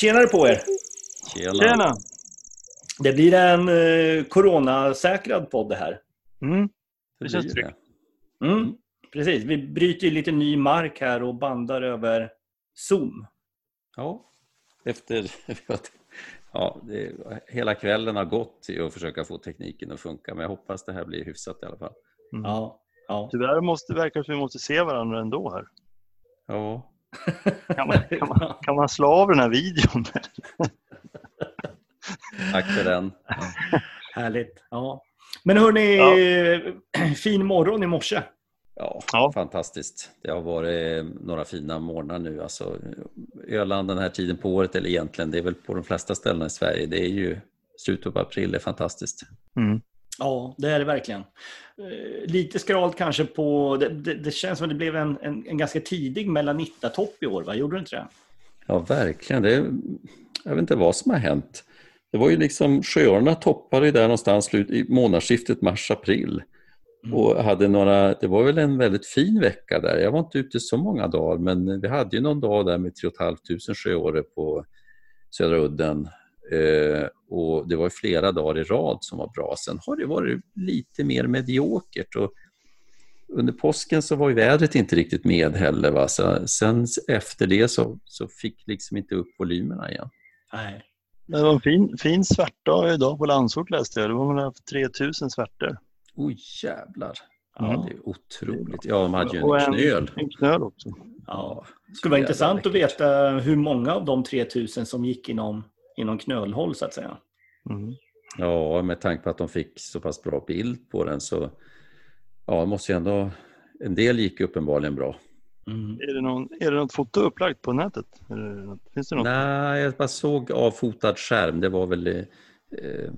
Tjenare på er! Tjena. Tjena! Det blir en eh, coronasäkrad podd det här. Mm. Det känns tryggt. Mm, precis, vi bryter ju lite ny mark här och bandar över Zoom. Ja, efter... Ja, det, hela kvällen har gått till att försöka få tekniken att funka, men jag hoppas det här blir hyfsat i alla fall. Mm. Ja, ja. Tyvärr måste, verkar det som vi måste se varandra ändå här. Ja, Kan man, kan man, kan man slå av den här videon? tack för den. Härligt. Ja. Men hörni, fin morgon i morse. Ja, Ja. fantastiskt. Det har varit några fina morgnar nu. Alltså, Öland den här tiden på året, eller egentligen, det är väl på de flesta ställen i Sverige, det är ju slutet på april, det är fantastiskt. Mm. Ja, det är det verkligen. Eh, Lite skralt kanske på... Det, det, det känns som att det blev en, en, en ganska tidig Melanitta-topp i år, va? Gjorde det inte det? Ja, verkligen. Det, jag vet inte vad som har hänt. Det var ju liksom, sjöarna toppade där någonstans slut, i månadsskiftet mars-april. Mm. Och hade några, det var väl en väldigt fin vecka där. Jag var inte ute så många dagar men vi hade ju någon dag där med 3 500 sjöåre på Södra udden. Eh, och det var ju flera dagar i rad som var bra. Sen har det varit lite mer mediokert. Och under påsken så var ju vädret inte riktigt med heller. Va? Så, sen efter det så, så fick liksom inte upp volymerna igen. Nej. Det var en fin, fin svärtdag idag på Landsort läste jag. Det var väl haft 3000 svärtor. Oj jävlar. Ja. Det är otroligt. Ja, de hade ju Och en knöl. En knöl också. Ja. Det skulle vara intressant att veta hur många av de 3000 som gick inom, inom knölhåll, så att säga. Mm. Ja, med tanke på att de fick så pass bra bild på den så ja, måste ju ändå, en del gick uppenbarligen bra. Mm. Är, det någon, är det något foto upplagt på nätet? Något, finns det något? Nej, jag bara såg avfotad skärm, det var väl eh,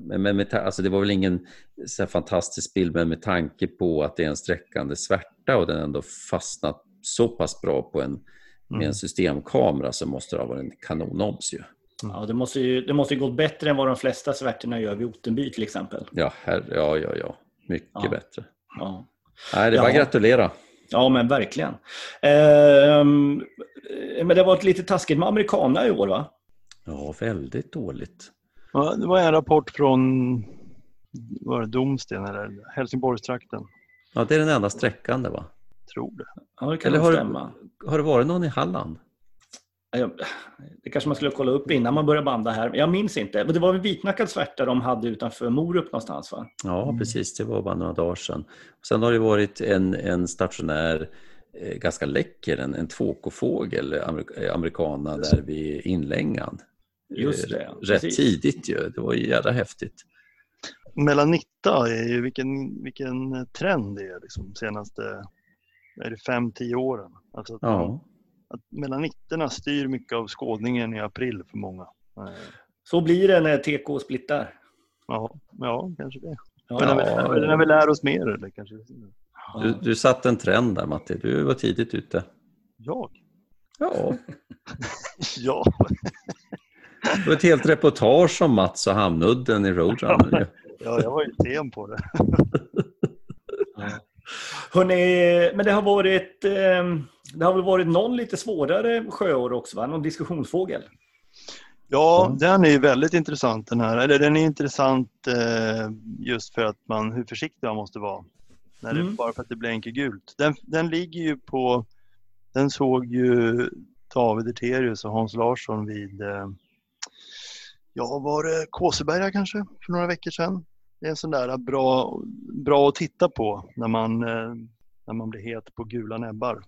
men men med, alltså det var väl ingen så här fantastisk bild, men med tanke på att det är en sträckande svärta och den ändå fastnat så pass bra på en, med Mm. en systemkamera så måste det ha varit en kanonobs ju. Ja, det måste ju det måste ju gått bättre än vad de flesta svärtorna gör vid Ottenby till exempel. Ja, här, ja, ja, ja, mycket Ja. bättre. Ja, Nej, det är bara att gratulera. ja men verkligen. Ehm, men det har varit lite taskigt med amerikanerna i år, va? Ja, väldigt dåligt. Ja, det var en rapport från var det Domsten eller Helsingborgstrakten. Ja, det är den enda sträckan det va? Tror det. Ja, det kan Eller har, stämma. har det varit någon i Halland? Det kanske man skulle kolla upp innan man börjar banda här. Jag minns inte. Men det var en vitnackad svärta de hade utanför Morup någonstans, va? Ja, Mm. precis. Det var bara några dagar sedan. Sen har det varit en, en stationär, eh, ganska läcker, en, en tvåkofågel, amerik- eh, amerikana, där vid inlängan. Just det, Eh, ja. Rätt Precis. tidigt ju. Det var ju jävla häftigt. Melanitta är ju vilken, vilken trend det är liksom senaste är det fem, tio åren. Alltså man, Ja, att melanitterna styr mycket av skådningen i april för många. Eh, Så blir det när TK splittar. Ja, ja kanske det. Ja, Men när, Ja. vi, när vi lär oss mer eller kanske. du, du satte en trend där Matti. Du var tidigt ute. Jag? Ja, Ja, det var ett helt reportage om Mats och Hamnudden i Roadrunner. ju. ja jag var ju sen på det. Hörrni, men det har varit eh, det har väl varit någon lite svårare sjöår också, va? Någon diskussionsfågel? Ja, Ja. den är ju väldigt intressant den här. Eller den är intressant eh, just för att man, hur försiktig man måste vara. När det, Mm. Bara för att det blänker gult. Den, den ligger ju på, den såg ju David Erterius och Hans Larsson vid, eh, ja var det Kåseberga kanske, för några veckor sedan. Det är en sån där bra, bra att titta på när man, eh, när man blir het på gula näbbar.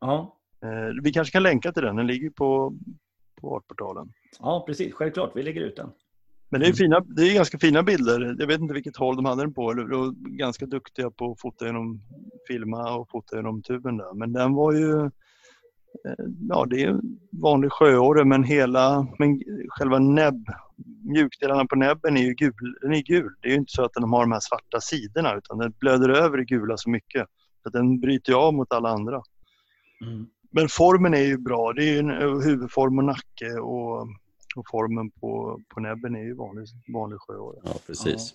Ja, Eh, vi kanske kan länka till den, den ligger på, på Artportalen. ja precis. Självklart. Vi lägger ut den. Men det är, fina, det är ganska fina bilder. Jag vet inte vilket håll de hade den på. De var ganska duktiga på att fota genom, filma och fota genom tuben där. Men den var ju, eh, ja det är vanlig sjöorre men hela, men själva näbb, mjukdelarna på näbben är ju gul. Den är gul. Det är ju inte så att den har de här svarta sidorna utan den blöder över i gula så mycket. Att den bryter av mot alla andra. Mm. Men formen är ju bra. Det är ju eh, huvudform och nacke och, och formen på, på näbben är ju vanlig, vanlig sjöorre. Ja, precis.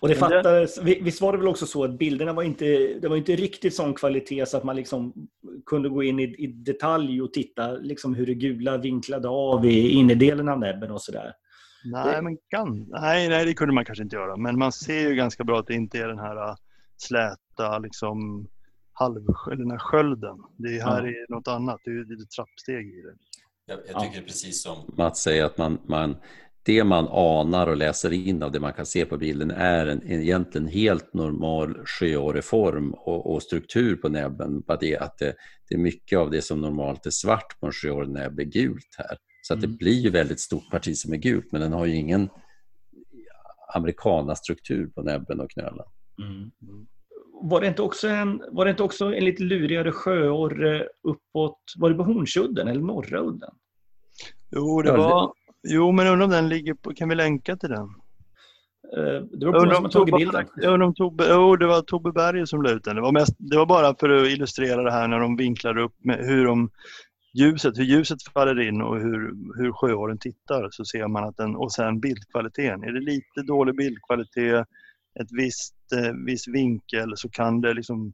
Och det fattades, vi- visst var det väl också så att bilderna var inte, det var inte riktigt sån kvalitet så att man liksom kunde gå in i, i detalj och titta liksom hur det gula vinklade av i innerdelen av näbben och sådär. Nej, det... men kan... nej, nej, det kunde man kanske inte göra. Men man ser ju ganska bra att det inte är den här äh, släta liksom, halv, den här skölden. Det här ja. är något annat. Det är lite trappsteg i det. Jag, jag tycker ja. precis som Mats säger att man, man, det man anar och läser in av det man kan se på bilden är en, en egentligen helt normal sjöåreform och, och struktur på näbben. Bara det att det, det, är mycket av det som normalt är svart på en sjöårig näbb är gult här. Så att det mm. blir ju väldigt stort parti som är gult men den har ju ingen amerikanastruktur på näbben och knölen. Mm. Var det, inte också en, var det inte också en lite lurigare sjöår uppåt, var det på Hornsudden eller norra udden? Jo, det var, jo men undrar om den ligger på, kan vi länka till den? Uh, det var som har tagit bilden. Undrar om Tobbe, jo, det var Tobbe Berger som la ut den. Det var, mest, det var bara för att illustrera det här när de vinklar upp med hur de ljuset, hur ljuset faller in och hur, hur sjöåren tittar så ser man att den, och sen bildkvaliteten. Är det lite dålig bildkvalitet, ett visst, eh, viss vinkel så kan det liksom,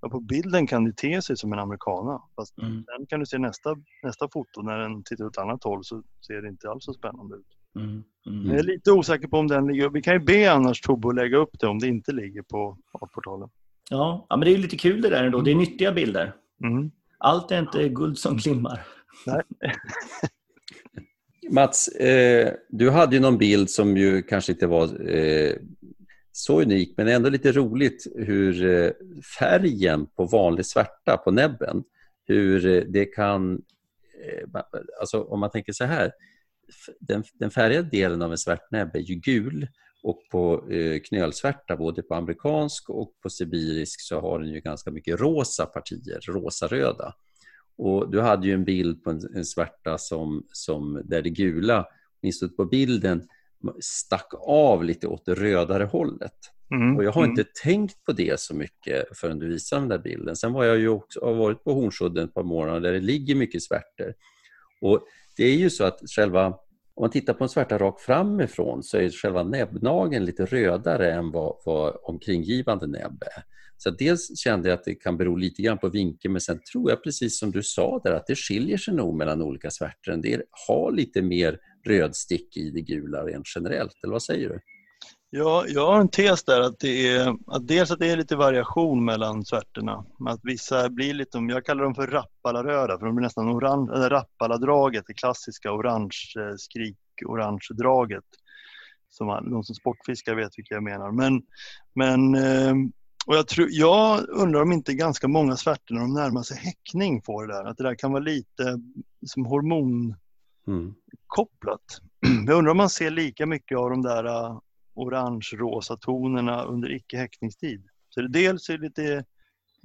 ja, på bilden kan det te sig som en amerikana. Fast mm. sen kan du se nästa, nästa foto när den tittar åt ett annat håll så ser det inte alls så spännande ut. Mm. Mm. Jag är lite osäker på om den ligger, vi kan ju be annars Tobbe att lägga upp det om det inte ligger på portalen. Ja, ja men det är lite kul det där ändå, det är nyttiga bilder. Mm. Allt är inte guld som glimmar. Nej. Mats, eh, du hade ju någon bild som ju kanske inte var eh, så unik, men ändå lite roligt hur eh, färgen på vanlig svärta på näbben, hur eh, det kan... Eh, alltså om man tänker så här, den, den färgade delen av en svärtnäbb är ju gul och på eh, knölsvärta, både på amerikansk och på sibirisk, så har den ju ganska mycket rosa partier, rosa-röda. Och du hade ju en bild på en, en svärta som, som, där det gula, åtminstone på bilden, stack av lite åt det rödare hållet. Mm, och jag har mm. inte tänkt på det så mycket förrän du visade den där bilden. Sen var jag ju också, har varit på Hornsudden ett par månader där det ligger mycket svärtor. Och det är ju så att själva om man tittar på en svärta rakt framifrån så är själva näbbnageln lite rödare än vad, vad omkringgivande näbb är. Så dels kände jag att det kan bero lite grann på vinkeln men sen tror jag precis som du sa där att det skiljer sig nog mellan olika svärtor. En del har lite mer rödstick i det gula rent generellt, eller vad säger du? Ja, jag har en tes där att det är att dels att det är lite variation mellan svärtorna. Att vissa blir lite, jag kallar dem för rappalaröda, för de blir nästan orange, eller rappaladraget, det klassiska orange eh, skrik, orange draget. Som de som sportfiskar vet vilka jag menar. Men, men eh, och jag, tror, jag undrar om inte ganska många svärtor när de närmar sig häckning får det där. Att det där kan vara lite som hormon... Mm. Jag undrar om man ser lika mycket av de där äh, orange-rosa tonerna under icke-häckningstid. Så det dels är det lite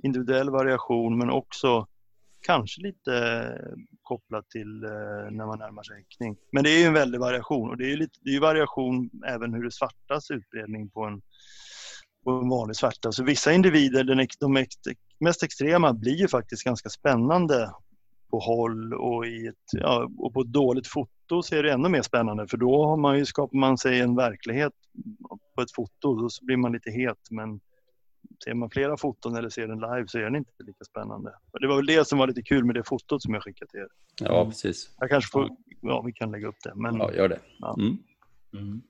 individuell variation men också kanske lite äh, kopplat till äh, när man närmar sig häckning. Men det är ju en väldig variation och det är, lite, det är variation även hur det svartas utbredning på en, på en vanlig svarta. Så vissa individer, den, de mest extrema, blir ju faktiskt ganska spännande på håll och, i ett, ja, och på ett dåligt foto så är det ännu mer spännande för då har man ju, skapar man sig en verklighet på ett foto då blir man lite het men ser man flera foton eller ser den live så är den inte lika spännande. Och det var väl det som var lite kul med det fotot som jag skickade till er. Ja, precis. Jag kanske får, ja vi kan lägga upp det. Men, ja, gör det. Ja, mm. Mm.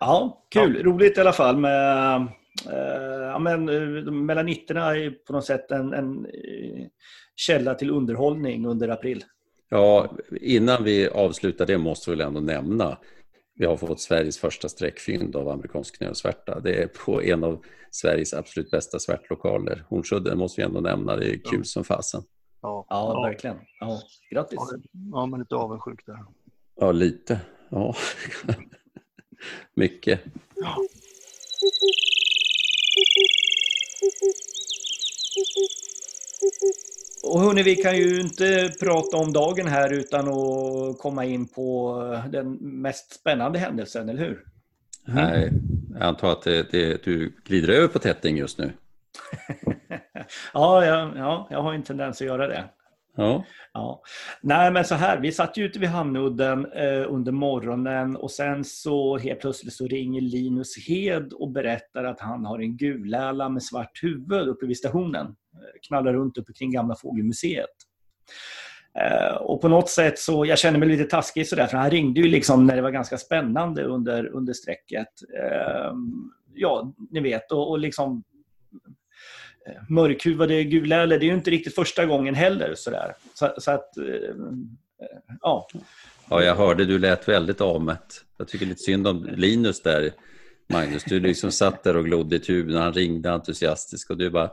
ja kul. Ja. Roligt i alla fall med ja, men, eh, melaniterna är på något sätt en, en eh, källa till underhållning under april. Ja, innan vi avslutar det måste vi väl ändå nämna vi har fått Sveriges första sträckfynd av amerikansk knölsvärta. Det är på en av Sveriges absolut bästa svärtlokaler. Hornsudden måste vi ändå nämna, det är kul ja. som fasen. Ja, ja, verkligen. Ja, grattis! Ja, men lite avundsjuk där. Ja, lite. Ja. Mycket. Ja. Och hörni, vi kan ju inte prata om dagen här utan att komma in på den mest spännande händelsen, eller hur? Mm. Nej, jag antar att det, det, du glider över på tätting just nu. ja, ja, ja, jag har en tendens att göra det. Ja. ja. Nej, men så här, vi satt ju ute vid Hamnudden eh, under morgonen och sen så helt plötsligt så ringer Linus Hed och berättar att han har en guläla med svart huvud uppe vid stationen. Eh, knallar runt uppe kring Gamla Fågelmuseet. Eh, och på något sätt så, jag känner mig lite taskig sådär, för han ringde ju liksom när det var ganska spännande under, under strecket. Eh, ja, ni vet, och, och liksom mörkhuvade gula eller det är ju inte riktigt första gången heller. Sådär. Så, så att, eh, ja. Ja, jag hörde du lät väldigt avmätt. Jag tycker lite synd om Linus där, Magnus. Du liksom satt där och glodde i tuben och han ringde entusiastiskt och du bara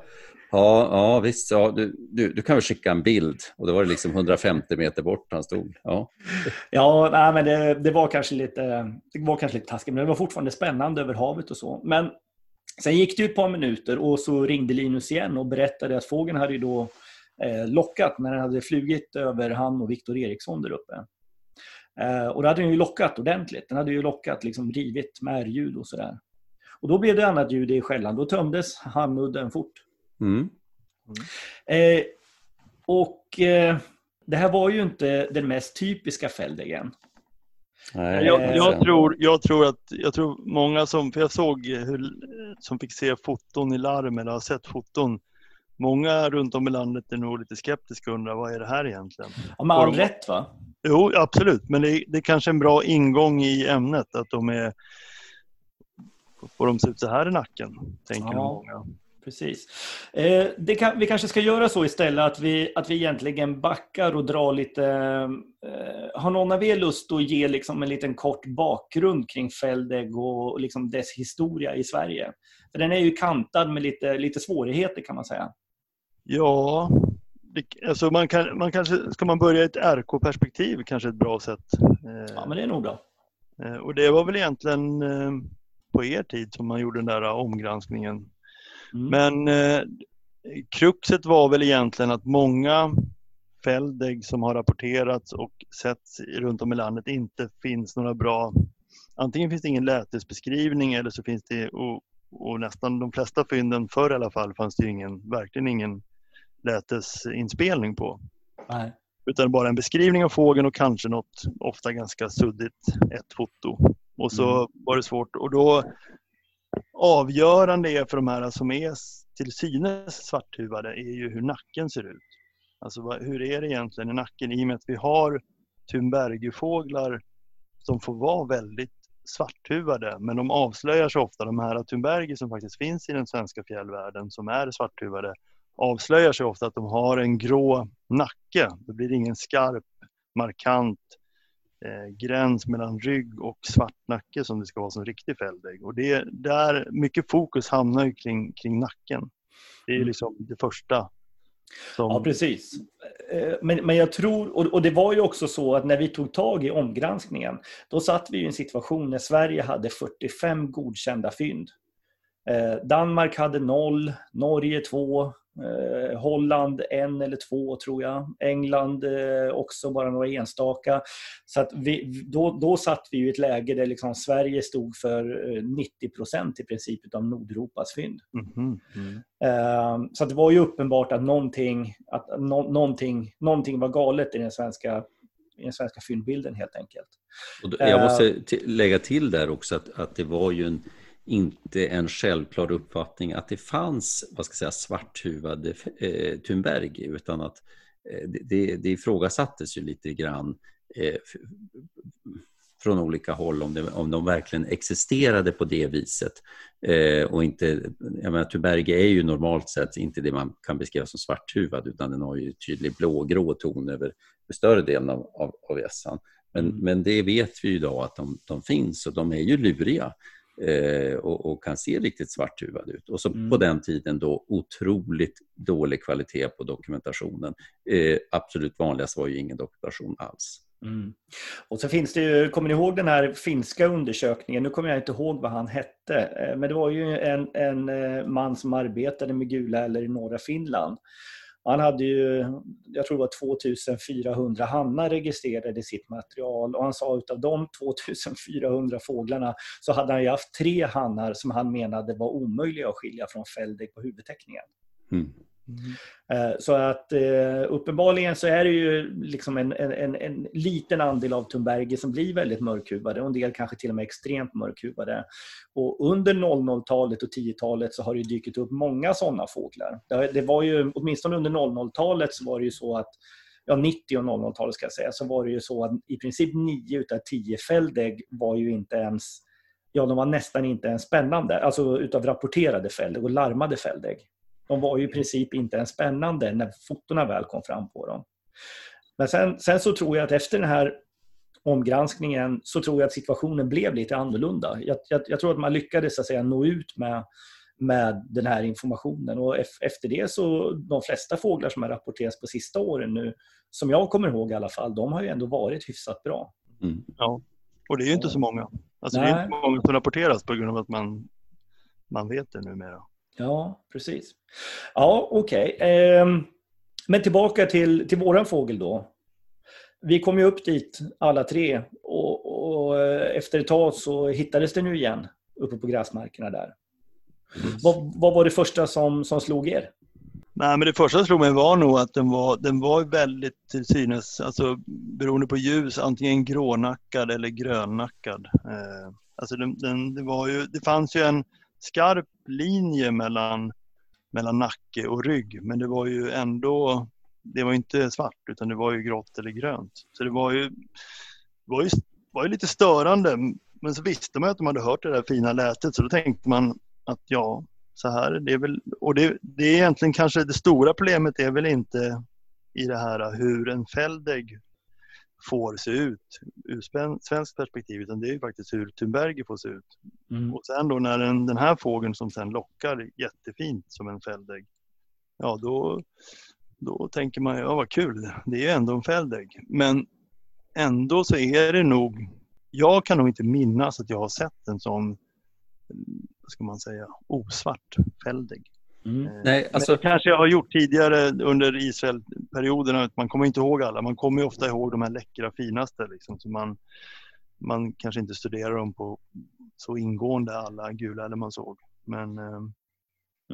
Ja, ja visst. Ja, du, du, du kan väl skicka en bild. Och då var det liksom 150 meter bort han stod. Ja, ja nej, men det, det, var kanske lite, det var kanske lite taskigt, men det var fortfarande spännande över havet och så. Men sen gick det ett par minuter och så ringde Linus igen och berättade att fågeln hade då eh, lockat när den hade flugit över han och Viktor Eriksson där uppe. Eh, och då hade den ju lockat ordentligt. Den hade ju lockat, liksom rivit med ljud och sådär. Och då blev det annat ljud i skällan. Då tömdes hamnudden fort. Mm. Eh, och eh, det här var ju inte den mest typiska fälldegen. Nej, jag, jag, tror, jag, tror att, jag tror många som, för jag såg hur, som fick se foton i larm eller har sett foton, många runt om i landet är nog lite skeptiska och undrar vad är det här egentligen? Ja, med all rätt va? Jo, absolut, men det, det är kanske en bra ingång i ämnet att de är Får de se ut så här i nacken? Tänker ja. många. Precis. Eh, kan, vi kanske ska göra så istället att vi, att vi egentligen backar och drar lite... Eh, har någon av er lust att ge liksom en liten kort bakgrund kring Feldeg och, och liksom dess historia i Sverige? För den är ju kantad med lite, lite svårigheter kan man säga. Ja, det, alltså man kan, man kanske, ska man börja i ett RK-perspektiv kanske ett bra sätt. Eh, ja, men det är nog bra. Eh, och det var väl egentligen eh, på er tid som man gjorde den där omgranskningen. Men eh, kruxet var väl egentligen att många fälldägg som har rapporterats och setts runt om i landet inte finns några bra... Antingen finns det ingen lätesbeskrivning eller så finns det, och, och nästan de flesta fynden förr i alla fall, fanns det ingen, verkligen ingen lätesinspelning på. Nej. Utan bara en beskrivning av fågeln och kanske något, ofta ganska suddigt, ett foto. Och så mm. var det svårt. Och då avgörande är för de här som är till synes svarthuvade är ju hur nacken ser ut. Alltså hur är det egentligen i nacken i och med att vi har Thunbergufåglar som får vara väldigt svarthuvade men de avslöjar sig ofta, de här Thunberger som faktiskt finns i den svenska fjällvärlden som är svarthuvade avslöjar sig ofta att de har en grå nacke. Det blir ingen skarp, markant gräns mellan rygg och svartnacke som det ska vara som riktig fälldägg. Och det, där, mycket fokus hamnar ju kring, kring nacken. Det är mm. liksom det första. Som... Ja, precis. Eh, men, men jag tror, och det var ju också så att när vi tog tag i omgranskningen, då satt vi i en situation när Sverige hade 45 godkända fynd. Eh, Danmark hade noll, Norge två, Eh, Holland en eller två tror jag. England eh, också bara några enstaka. Så att vi, då, då satt vi i ett läge där liksom Sverige stod för 90 eh, procent i princip av Nordeuropas fynd. Mm -hmm. Så det var ju uppenbart att någonting, att no, någonting, någonting var galet i den svenska i den svenska fyndbilden helt enkelt. jag måste lägga till där också att, att det var ju en inte en självklar uppfattning att det fanns vad ska jag säga, svarthuvade eh, Thunberg utan att eh, det, det ifrågasattes ju lite grann eh, från olika håll om, det, om de verkligen existerade på det viset. Eh, och inte, jag menar, Thunberg är ju normalt sett inte det man kan beskriva som svarthuvad utan den har ju tydlig blågrå ton över, större delen av, av, av gässan. Men, mm. men det vet vi ju idag att de, de finns och de är ju luriga eh, och, och, kan se riktigt svarthuvad ut. Och så mm. på den tiden då otroligt dålig kvalitet på dokumentationen. Eh, absolut vanligast var ju ingen dokumentation alls. Mm. Och så finns det ju, kommer ni ihåg den här finska undersökningen? Nu kommer jag inte ihåg vad han hette, eh, men det var ju en, en eh, man som arbetade med gula eller i norra Finland han hade ju, jag tror det var 2400 hannar registrerade i sitt material och han sa utav de 2400 fåglarna så hade han ju haft tre hannar som han menade var omöjliga att skilja från Feldeg på huvudteckningen. Mm. Mm. Eh, så att eh, uppenbarligen så är det ju liksom en, en, en liten andel av Thunberger som blir väldigt mörkhuvade och en del kanske till och med extremt mörkhuvade. Och under 00-talet och 10-talet så har det dykt upp många sådana fåglar. Det var ju, åtminstone under 00-talet så var det ju så att ja, 90 och 00-talet ska jag säga, så var det ju så att i princip 9 utav 10 fälldägg var ju inte ens ja, de var nästan inte ens spännande, alltså utav rapporterade fälldägg och larmade fälldägg. De var ju i princip inte ens spännande när fotona väl kom fram på dem. Men sen, sen så tror jag att efter den här omgranskningen så tror jag att situationen blev lite annorlunda. Jag, jag, jag tror att man lyckades så att säga, nå ut med, med den här informationen och efter det så de flesta fåglar som har rapporterats på sista åren nu, som jag kommer ihåg i alla fall, de har ju ändå varit hyfsat bra. Mm. Ja, och det är ju inte så många. Alltså det är inte många som rapporteras på grund av att man, man vet det numera. Ja, precis. Ja, okej. Okay. Eh, men tillbaka till, till våran fågel då. Vi kom ju upp dit alla tre och, och eh, efter ett tag så hittades den ju igen uppe på gräsmarkerna där. Mm. Vad, vad, var det första som, som slog er? Nej, men det första som slog mig var nog att den var, den var väldigt till synes, alltså beroende på ljus, antingen grånackad eller grönnackad. Eh, alltså den, den, det, var ju, det fanns ju en skarp linje mellan, mellan nacke och rygg, men det var ju ändå, det var inte svart utan det var ju grått eller grönt. Så det var ju, var ju, var ju lite störande, men så visste man att de hade hört det där fina lätet så då tänkte man att ja, så här. Det är väl, och det, det är egentligen kanske det stora problemet är väl inte i det här hur en fälldägg får se ut ur svenskt perspektiv utan det är ju faktiskt hur Thunberger får se ut. Mm. Och sen då när den, den här fågeln som sen lockar jättefint som en fälldägg, ja då, då tänker man ja vad kul, det är ändå en fälldägg. Men ändå så är det nog, jag kan nog inte minnas att jag har sett en sån vad ska man säga, osvart fälldägg. Mm. Eh, Nej, alltså... Kanske jag har gjort tidigare under Israelperioderna. Man kommer inte ihåg alla. Man kommer ofta ihåg de här läckra finaste. Liksom, så man, man kanske inte studerar dem på så ingående, alla gula eller man såg. Men, mm.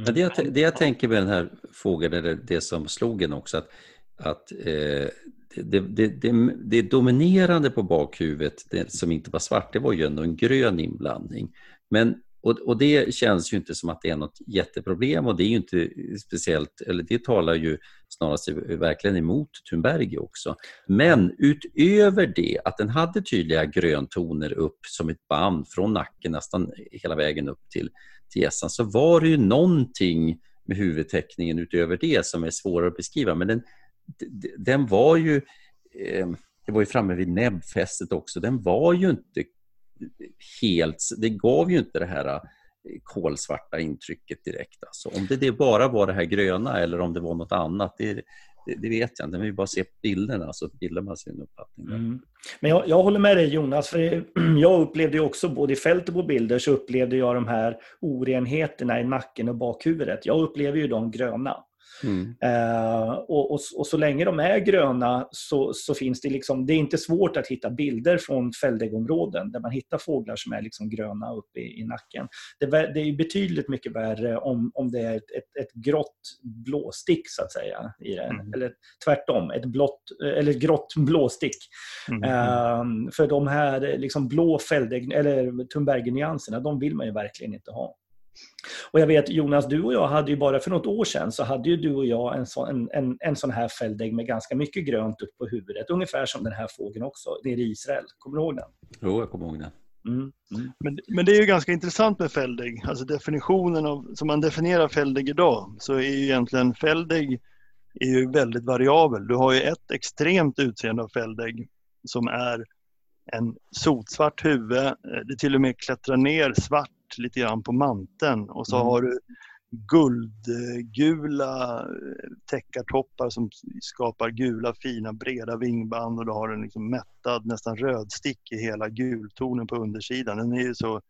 det, jag, det jag tänker med den här fågeln, eller det som slog en också, att, att eh, det, det, det, det, dominerande på bakhuvudet, det som inte var svart, det var ju ändå en grön inblandning. Men och, och, det känns ju inte som att det är något jätteproblem och det är ju inte speciellt, eller det talar ju snarast verkligen emot Thunberg också. Men utöver det, att den hade tydliga gröntoner upp som ett band från nacken nästan hela vägen upp till, till gässan, så var det ju någonting med huvudteckningen utöver det som är svårare att beskriva. Men den, den var ju, eh, det var ju framme vid näbbfästet också, den var ju inte helt, det gav ju inte det här eh, kolsvarta intrycket direkt. Alltså, om det, det bara var det här gröna eller om det var något annat, det, det, det vet jag inte. Men vi bara se bilderna alltså så bildar man sin uppfattning. Mm. Men jag, jag, håller med dig Jonas, för jag upplevde också både i fält och på bilder så upplevde jag de här orenheterna i nacken och bakhuvudet. Jag upplever ju de gröna. Mm. Eh, och, och, och, så länge de är gröna så, så, finns det liksom, det är inte svårt att hitta bilder från fälldäggområden där man hittar fåglar som är liksom gröna uppe i, i nacken. Det, det, är betydligt mycket värre om, om det är ett, ett, ett grått blåstick så att säga. I det. Mm. Eller tvärtom, ett blått, eller grått blåstick. Mm. Eh, för de här liksom blå fälldägg, eller Thunberger-nyanserna, de vill man ju verkligen inte ha. Och jag vet Jonas, du och jag hade ju bara för något år sedan så hade ju du och jag en sån, en, en, en sån här fälldägg med ganska mycket grönt upp på huvudet. Ungefär som den här fågeln också, nere i Israel. Kommer du ihåg den? Jo, jag kommer ihåg den. Mm. Mm. Men, men det är ju ganska intressant med fälldägg. Alltså definitionen av, som man definierar fälldägg idag så är ju egentligen fälldägg är ju väldigt variabel. Du har ju ett extremt utseende av fälldägg som är en sotsvart huvud. Det till och med klättrar ner svart lite grann på manteln och så mm. har du guldgula eh, täckartoppar som skapar gula fina breda vingband och då har den liksom mättad nästan rödstick i hela gultonen på undersidan. Den är ju så,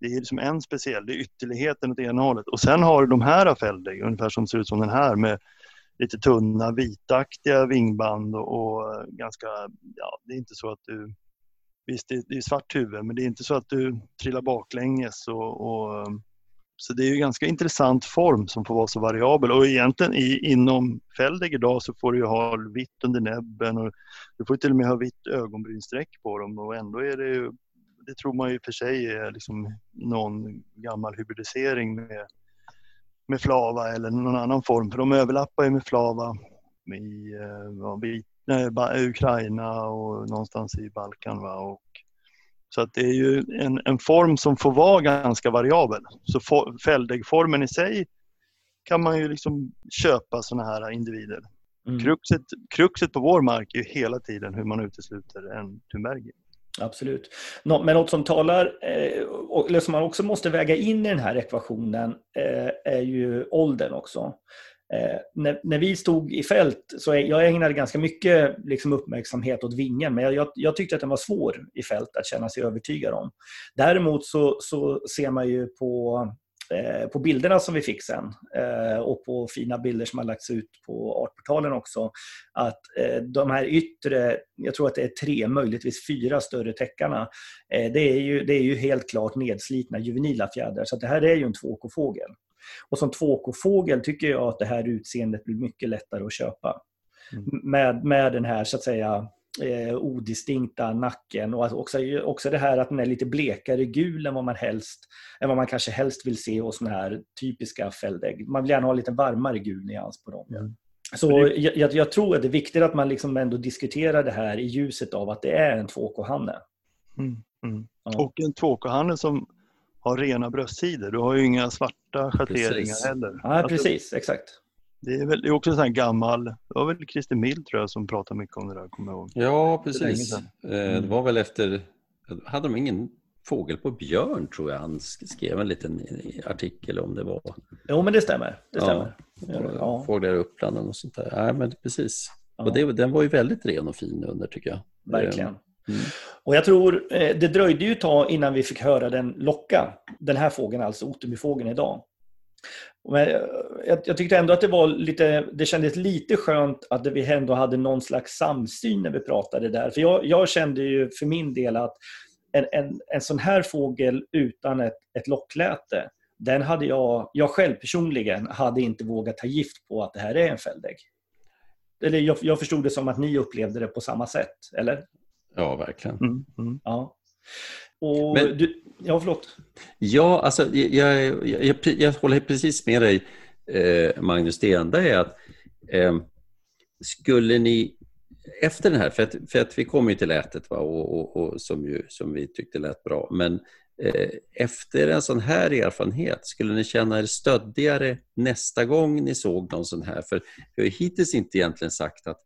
det är liksom en speciell, det är ytterligheten åt ena hållet. Och sen har du de här fälldägg, ungefär som ser ut som den här med lite tunna vitaktiga vingband och, och ganska, ja det är inte så att du Visst, det är svart huvud, men det är inte så att du trillar baklänges och, och så det är ju ganska intressant form som får vara så variabel. Och egentligen i, inom Feldeg idag så får du ju ha vitt under näbben och du får till och med ha vitt ögonbrynsträck på dem och ändå är det ju, det tror man ju för sig är liksom någon gammal hybridisering med, med flava eller någon annan form för de överlappar ju med flava i eh, ja, nej, Ukraina och någonstans i Balkan. Va? Och, så att det är ju en, en form som får vara ganska variabel. Så for, fälldäggformen i sig kan man ju liksom köpa sådana här individer. Mm. Kruxet, kruxet på vår mark är ju hela tiden hur man utesluter en Thunbergi. Absolut. Men något som talar, eh, eller som man också måste väga in i den här ekvationen, eh, är ju åldern också. Eh, när, när, vi stod i fält, så jag ägnade ganska mycket liksom, uppmärksamhet åt vingen, men jag, jag, tyckte att den var svår i fält att känna sig övertygad om. Däremot så, så ser man ju på, eh, på bilderna som vi fick sen eh, och på fina bilder som har lagts ut på Artportalen också, att eh, de här yttre, jag tror att det är tre, möjligtvis fyra större täckarna, eh, det, är ju, det är ju helt klart nedslitna juvenila fjädrar, så det här är ju en 2K-fågel. Och som 2K-fågel tycker jag att det här utseendet blir mycket lättare att köpa. Mm. Med, med den här så att säga eh, odistinkta nacken och också, också det här att den är lite blekare gul än vad man helst än vad man kanske helst vill se hos såna här typiska fälldägg. Man vill gärna ha lite varmare gul nyans på dem. Mm. Så jag, jag, tror att det är viktigt att man liksom ändå diskuterar det här i ljuset av att det är en 2K-hanne. Mm. Mm. Ja. Och en 2K-hanne som har rena bröstsidor. Du har ju inga svarta schatteringar heller. Ja, alltså, precis, exakt. Det är, väl, det är också en sån här gammal, det var väl Christer Mild tror jag som pratade mycket om det där, kommer jag ihåg. Ja, precis. Eh, mm. Det var väl efter, hade de ingen fågel på björn tror jag han skrev en liten artikel om det var. Jo, men det stämmer. Det stämmer. Ja, Fåglar i Uppland och sånt där. Ja, men precis. Ja. Och det, den var ju väldigt ren och fin under tycker jag. Verkligen. Mm. Och jag tror eh, det dröjde ju ett tag innan vi fick höra den locka. Den här fågeln, alltså Ottenbyfågeln idag. Men eh, jag, jag, tyckte ändå att det var lite, det kändes lite skönt att vi ändå hade någon slags samsyn när vi pratade där. För jag, jag kände ju för min del att en, en, en sån här fågel utan ett, ett lockläte, den hade jag, jag själv personligen, hade inte vågat ta gift på att det här är en fälldägg. Eller jag, jag förstod det som att ni upplevde det på samma sätt, eller? Ja, verkligen. Mm, mm. Ja. Och Men, du, ja, förlåt. Ja, alltså, jag, jag, jag, jag håller precis med dig, eh, Magnus. Det enda är att eh, skulle ni efter den här, för att, för att vi kom ju till lätet va, och, och, och, som, ju, som vi tyckte lät bra, men eh, efter en sån här erfarenhet, skulle ni känna er stöddigare nästa gång ni såg någon sån här? För vi har hittills inte egentligen sagt att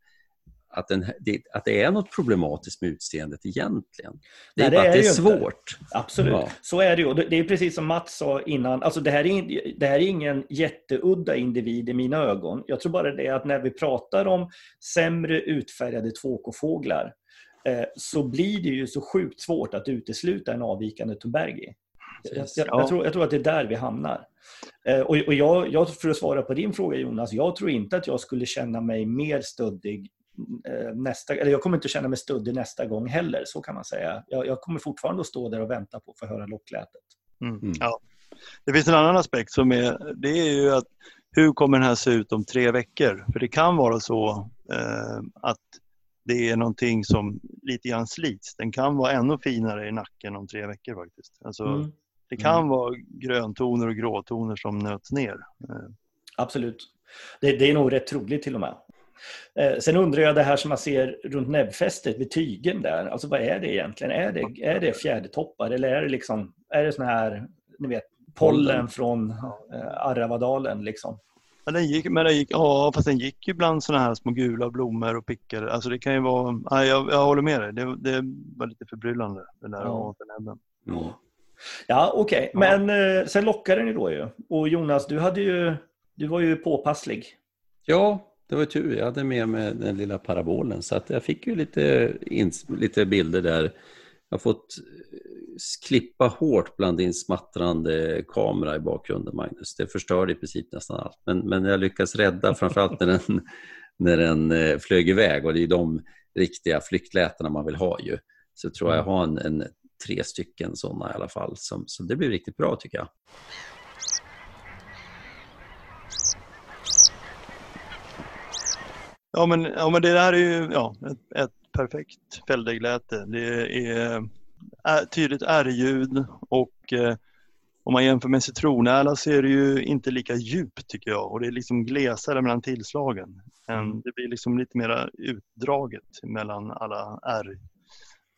att, den, att det är något problematiskt med utseendet egentligen. Det är Nej, bara det att det är svårt. Inte. Absolut, ja. så är det ju. Det är precis som Mats sa innan, alltså det, här är, det här är ingen jätteudda individ i mina ögon. Jag tror bara det att när vi pratar om sämre utfärgade 2K-fåglar eh, så blir det ju så sjukt svårt att utesluta en avvikande Thunbergi. Jag, jag, jag, tror, jag, tror, att det är där vi hamnar. Eh, och, och jag, för att svara på din fråga Jonas, jag tror inte att jag skulle känna mig mer stöddig nästa, eller jag kommer inte känna mig stöddig nästa gång heller, så kan man säga. Jag, jag kommer fortfarande att stå där och vänta på att få höra locklätet. Mm. Mm. Ja. Det finns en annan aspekt som är, det är ju att hur kommer den här se ut om tre veckor? För det kan vara så eh, att det är någonting som lite grann slits. Den kan vara ännu finare i nacken om tre veckor faktiskt. Alltså, mm. Det kan mm. vara gröntoner och gråtoner som nöts ner. Eh. Absolut. Det, det, är nog rätt troligt till och med. Eh, sen undrar jag det här som man ser runt näbbfästet vid tygen där. Alltså vad är det egentligen? Är det, är det fjädertoppar eller är det liksom, är det sån här, ni vet, pollen från eh, Arravadalen liksom? Ja, den gick, men den gick, ja, fast den gick ju bland såna här små gula blommor och pickar. Alltså det kan ju vara, ja, jag, jag håller med dig. Det, det var lite förbryllande det där ja. näbben. Mm. Ja, okej. Okay. Men eh, sen lockade ni då ju. Och Jonas, du, hade ju, du var ju påpasslig. Ja, det var tur. Jag hade med mig den lilla parabolen så att jag fick ju lite, lite bilder där. Jag har fått eh, klippa hårt bland din smattrande kamera i bakgrunden, Magnus. Det förstörde i princip nästan allt. Men, men jag lyckades rädda, framförallt när den, när den eh, flög iväg och det är de riktiga flyktlätena man vill ha ju. Så tror jag jag har en, en tre stycken sådana i alla fall. Så, så det blir riktigt bra tycker jag. Ja men, ja, men det där är ju ja, ett, ett perfekt fälldäggläte. Det är, är tydligt R-ljud och eh, om man jämför med citronärla så är det ju inte lika djupt tycker jag och det är liksom glesare mellan tillslagen. Mm. Det blir liksom lite mer utdraget mellan alla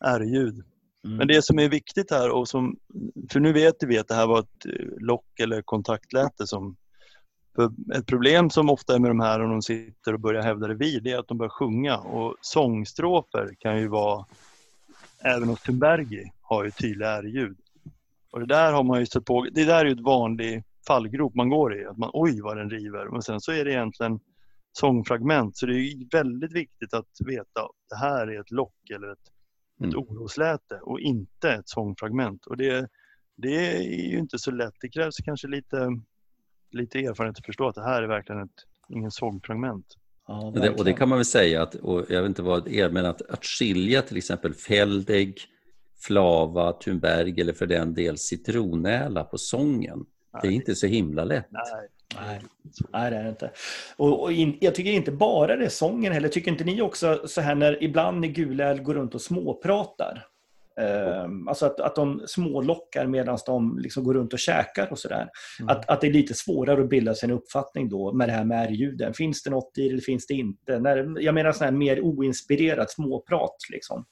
R-ljud. Mm. Men det som är viktigt här, och som, för nu vet vi att det här var ett lock eller kontaktläte som för ett problem som ofta är med de här om de sitter och börjar hävda det vid, det är att de börjar sjunga och sångstrofer kan ju vara, även hos Thunbergi, har ju tydliga R-ljud. Och det där har man ju stött på, det där är ju ett vanlig fallgrop man går i, att man oj vad den river, men sen så är det egentligen sångfragment, så det är väldigt viktigt att veta att det här är ett lock eller ett, mm. ett orosläte och inte ett sångfragment. Och det, det är ju inte så lätt, det krävs kanske lite lite erfarenhet att förstå att det här är verkligen ett, ingen sågfragment. Ja, det, och det kan man väl säga, att, och jag vet inte vad det är, men att, att skilja till exempel Feldägg, Flava, Thunberg eller för den del citronäla på sången, Nej. det är inte så himla lätt. Nej. Nej, Nej det är det inte. Och, och in, jag tycker inte bara det är sången heller. Tycker inte ni också så här när ibland när Guläl går runt och småpratar? Um, alltså att, att de smålockar medan de liksom går runt och käkar och sådär. Mm. Att, att det är lite svårare att bilda sig en uppfattning då med det här med R-ljuden. Finns det något i det eller finns det inte? När, jag menar sån här mer oinspirerat småprat. Liksom.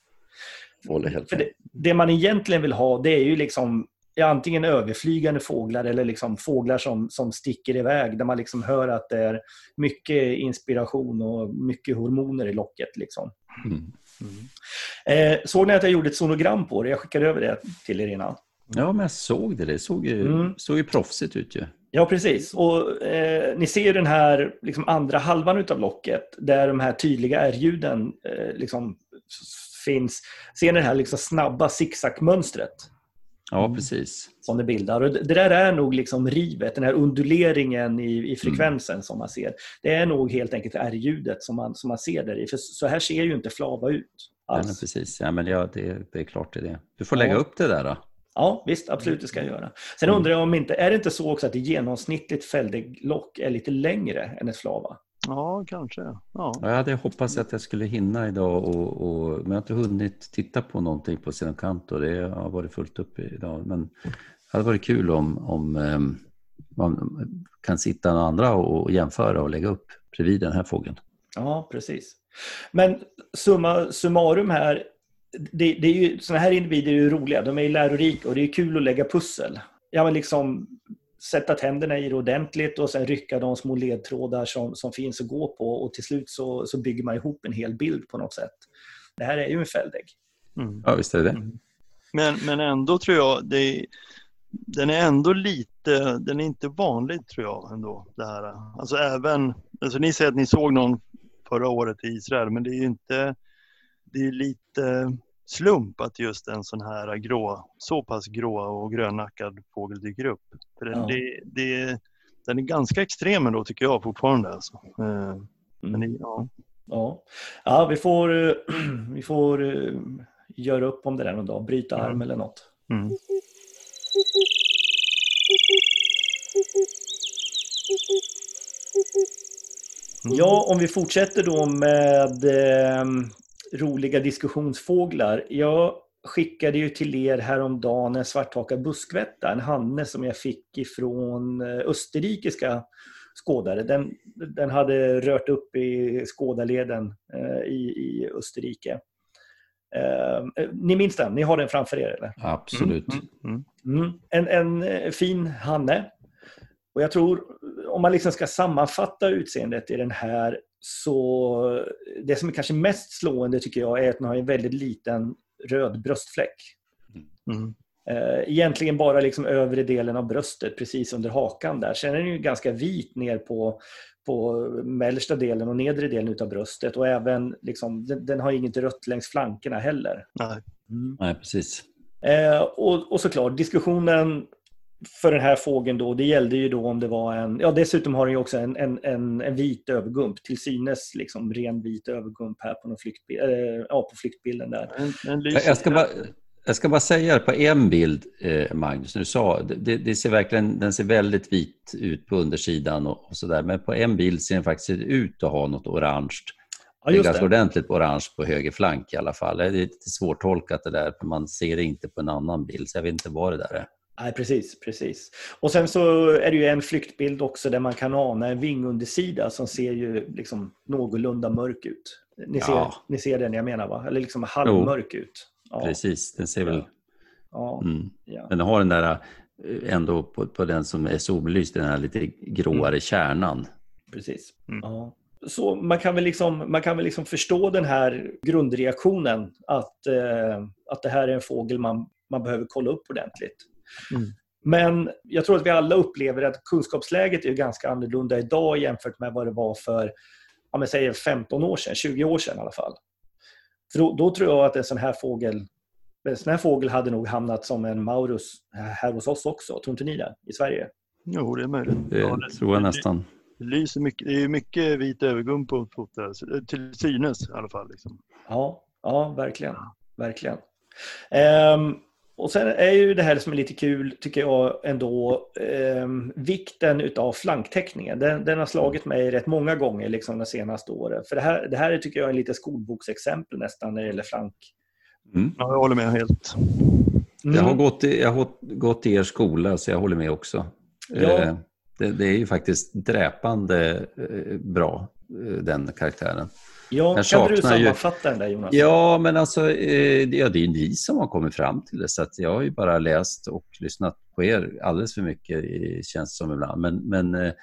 Det, det, man egentligen vill ha det är ju liksom antingen överflygande fåglar eller liksom fåglar som, som sticker iväg där man liksom hör att det är mycket inspiration och mycket hormoner i locket. Liksom. Mm. Mm. Eh, såg ni att jag gjorde ett sonogram på det? Jag skickade över det till er innan. Ja, men jag såg det. Det såg ju, mm. såg ju proffsigt ut ju. Ja, precis. Och, eh, ni ser den här liksom, andra halvan av locket där de här tydliga R-ljuden eh, liksom, finns. Ser ni det här liksom, snabba zigzag-mönstret? Ja, mm. precis. Som det bildar. Och det där är nog liksom rivet, den här unduleringen i, i frekvensen mm. som man ser. Det är nog helt enkelt R-ljudet som man, som man ser där i. För så här ser ju inte Flava ut. Alls. Ja, precis. Ja, men ja, det, det är klart det är det. Du får lägga ja. upp det där då. Ja, visst, absolut det ska jag göra. Sen mm. undrar jag om inte, är det inte så också att det genomsnittligt fälldägglock är lite längre än ett flava? Ja, kanske. Ja. Jag hade hoppats att jag skulle hinna idag, och, och, men jag har inte hunnit titta på någonting på sidan kant och det har varit fullt upp idag. Men det hade varit kul om, om um, man kan sitta några andra och jämföra och lägga upp bredvid den här fågeln. Ja, precis. Men summa summarum här, det, det är ju, sådana här individer är ju roliga, de är ju lärorika och det är kul att lägga pussel. Ja, men liksom, sätta tänderna i det ordentligt och sen rycka de små ledtrådar som, som finns att gå på och till slut så, så bygger man ihop en hel bild på något sätt. Det här är ju en fälldägg. Mm. Ja, visst är det det. Mm. Men, men ändå tror jag, det, den är ändå lite, den är inte vanlig tror jag ändå. Det här. Alltså även, alltså ni säger att ni såg någon förra året i Israel, men det är ju inte, det är lite slump att just en sån här grå, så pass grå och grönnackad fågel dyker upp. För den, ja. det, det, den är ganska extrem ändå tycker jag fortfarande. Alltså. Eh, men, mm. ja. Ja. ja, vi får, vi får uh, göra upp om det där någon dag, bryta arm mm. eller något. Mm. mm. Ja, om vi fortsätter då med eh, roliga diskussionsfåglar. Jag skickade ju till er häromdagen en svarthakad buskvätta, en hanne som jag fick ifrån eh, österrikiska skådare. Den, den hade rört upp i skådarleden eh, i, i Österrike. Eh, ni minns den? Ni har den framför er? Eller? Absolut. Mm, mm, mm. En, en eh, fin hanne. Och jag tror, om man liksom ska sammanfatta utseendet i den här så det som är kanske mest slående tycker jag är att den har en väldigt liten röd bröstfläck. Mm. Eh, egentligen bara liksom övre delen av bröstet, precis under hakan där. Sen är den ju ganska vit ner på, på mellersta delen och nedre delen av bröstet och även liksom, den, den har inget rött längs flankerna heller. Nej, mm. Nej precis. Eh, och, och såklart, diskussionen för den här fågeln då, det gällde ju då om det var en, ja dessutom har den ju också en, en, en, en vit övergump, till synes liksom ren vit övergump här på, någon flyktbild, äh, ja, på flyktbilden där. jag, ska bara, jag ska bara säga det på en bild, eh, Magnus, du sa, det, det, ser verkligen, den ser väldigt vit ut på undersidan och, och sådär, men på en bild ser den faktiskt ut att ha något orange Ja, det är ganska det. ordentligt orange på höger flank i alla fall. Det är lite svårtolkat det där, för man ser det inte på en annan bild, så jag vet inte vad det där är. Nej, precis, precis. Och sen så är det ju en flyktbild också där man kan ana en vingundersida som ser ju liksom någorlunda mörk ut. Ni ser, ja. ni ser den jag menar va? Eller liksom halvmörk ut. Ja. Precis, den ser väl... Ja. Mm. Ja. Den har den där eh, ändå på, på den som är solbelyst, den här lite gråare mm. kärnan. Precis. Mm. Ja. Så man kan väl liksom, man kan väl liksom förstå den här grundreaktionen att, eh, att det här är en fågel man, man behöver kolla upp ordentligt. Mm. Men jag tror att vi alla upplever att kunskapsläget är ganska annorlunda idag jämfört med vad det var för ja, säg 15 år sedan, 20 år sedan i alla fall. För då, då, tror jag att en sån här fågel en sån här fågel hade nog hamnat som en Maurus här hos oss också. Tror inte ni det? I Sverige? Jo, det är möjligt. Det ja, det, tror jag nästan. Det, lyser mycket, det är mycket vit övergum på fotot, till synes i alla fall. Liksom. Ja, ja, verkligen. verkligen. Um, och sen är ju det här som är lite kul, tycker jag ändå, eh, vikten utav flanktäckningen. Den, den, har slagit mig rätt många gånger liksom de senaste åren. För det här, det här tycker jag är en lite skolboksexempel nästan när det gäller flank. Mm. Ja, jag håller med helt. Mm. Jag, har gått i, jag har gått i er skola så jag håller med också. Ja. Eh, det, det, är ju faktiskt dräpande eh, bra, eh, den karaktären. Ja, kan du sammanfatta den där Jonas? Ja, men alltså, eh, det är ni som har kommit fram till det. Så att jag har ju bara läst och lyssnat på er alldeles för mycket, känns som ibland. Men, men eh,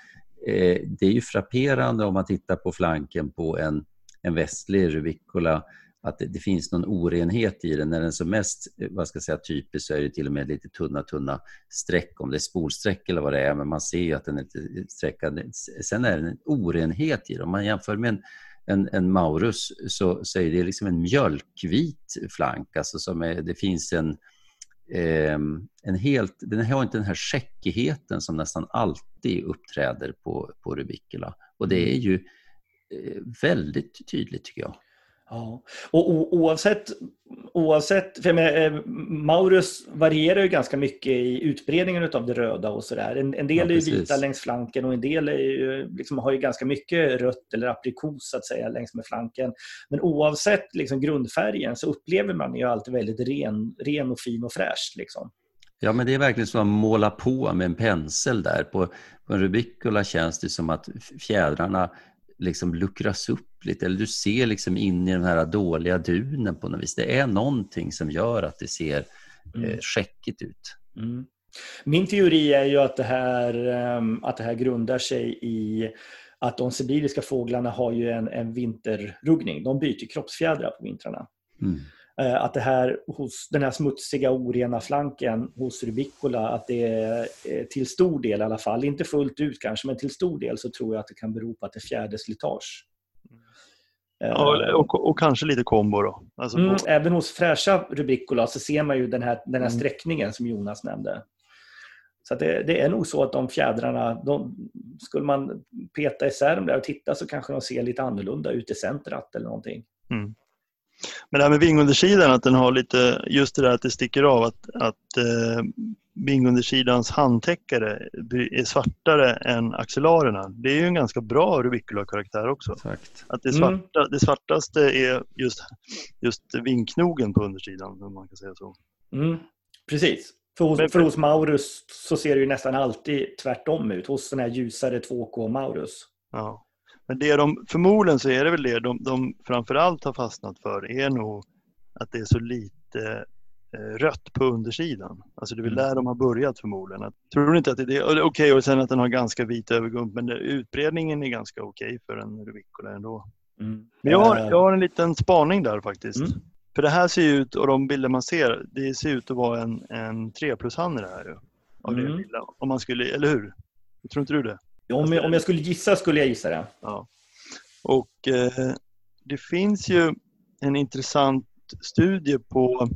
eh, det är ju frapperande om man tittar på flanken på en, en västlig rubicola att det, det, finns någon orenhet i den. När den är som mest vad ska jag säga, typisk så är det till och med lite tunna, tunna streck, om det är spolsträck eller vad det är, men man ser ju att den är lite streckad. Sen är det en orenhet i den. Om man jämför med en en, en Maurus så, så är det liksom en mjölkvit flank. Alltså som är, det finns en, eh, en helt, den har inte den här skäckigheten som nästan alltid uppträder på, på Rubicula. Och det är ju eh, väldigt tydligt tycker jag. Ja, och oavsett, oavsett för menar, eh, Maurus varierar ju ganska mycket i utbredningen av det röda och sådär. En, en, del ja, är vita längs flanken och en del är ju, liksom, har ju ganska mycket rött eller aprikos så att säga längs med flanken. Men oavsett liksom, grundfärgen så upplever man ju alltid väldigt ren, ren och fin och fräsch. Liksom. Ja, men det är verkligen som att måla på med en pensel där. På, på en Rubicola känns det som att fjädrarna liksom luckras upp lite, eller du ser liksom in i den här dåliga dunen på något vis. Det är någonting som gör att det ser mm. eh, skäckigt ut. Mm. Min teori är ju att det, här, ehm, att det här grundar sig i att de sibiriska fåglarna har ju en, en vinterruggning. De byter kroppsfjädrar på vintrarna. Mm. Eh, att det här hos den här smutsiga orena flanken hos Rubicola, att det är eh, till stor del i alla fall, inte fullt ut kanske, men till stor del så tror jag att det kan bero på att det är fjäderslitage. Ja, och, och, kanske lite kombo då. Alltså mm, även hos fräscha Rubicola så ser man ju den här, den här mm. sträckningen som Jonas nämnde. Så det, det, är nog så att de fjädrarna, de, skulle man peta isär dem där och titta så kanske de ser lite annorlunda ut i centrat eller någonting. Mm. Men det här med vingundersidan, att den har lite, just det där att det sticker av, att, att eh, vingundersidans handtäckare är svartare än axelarerna. Det är ju en ganska bra Rubicula-karaktär också. Exakt. Att det, svarta, mm. det svartaste är just, just vinknogen på undersidan, om man kan säga så. Mm. Precis. För hos, för hos Maurus så ser det ju nästan alltid tvärtom ut, hos den här ljusare 2K Maurus. Ja. Men det de, förmodligen så är det väl det de, de framförallt har fastnat för är nog att det är så lite eh, rött på undersidan. Alltså det är väl mm. där de har börjat förmodligen. Att, tror du inte att det är det? Okej, okay, och sen att den har ganska vit övergump, men utbredningen är ganska okej okay för en Rubicola ändå. Mm. Men jag har, jag har en liten spaning där faktiskt. Mm. För det här ser ut, och de bilder man ser, det ser ut att vara en, en 3 plus-hanne det här ju. Av mm. det Om man skulle, eller hur? Tror inte du det? Om jag, om jag skulle gissa skulle jag gissa det. Ja. Och eh, det finns ju en intressant studie på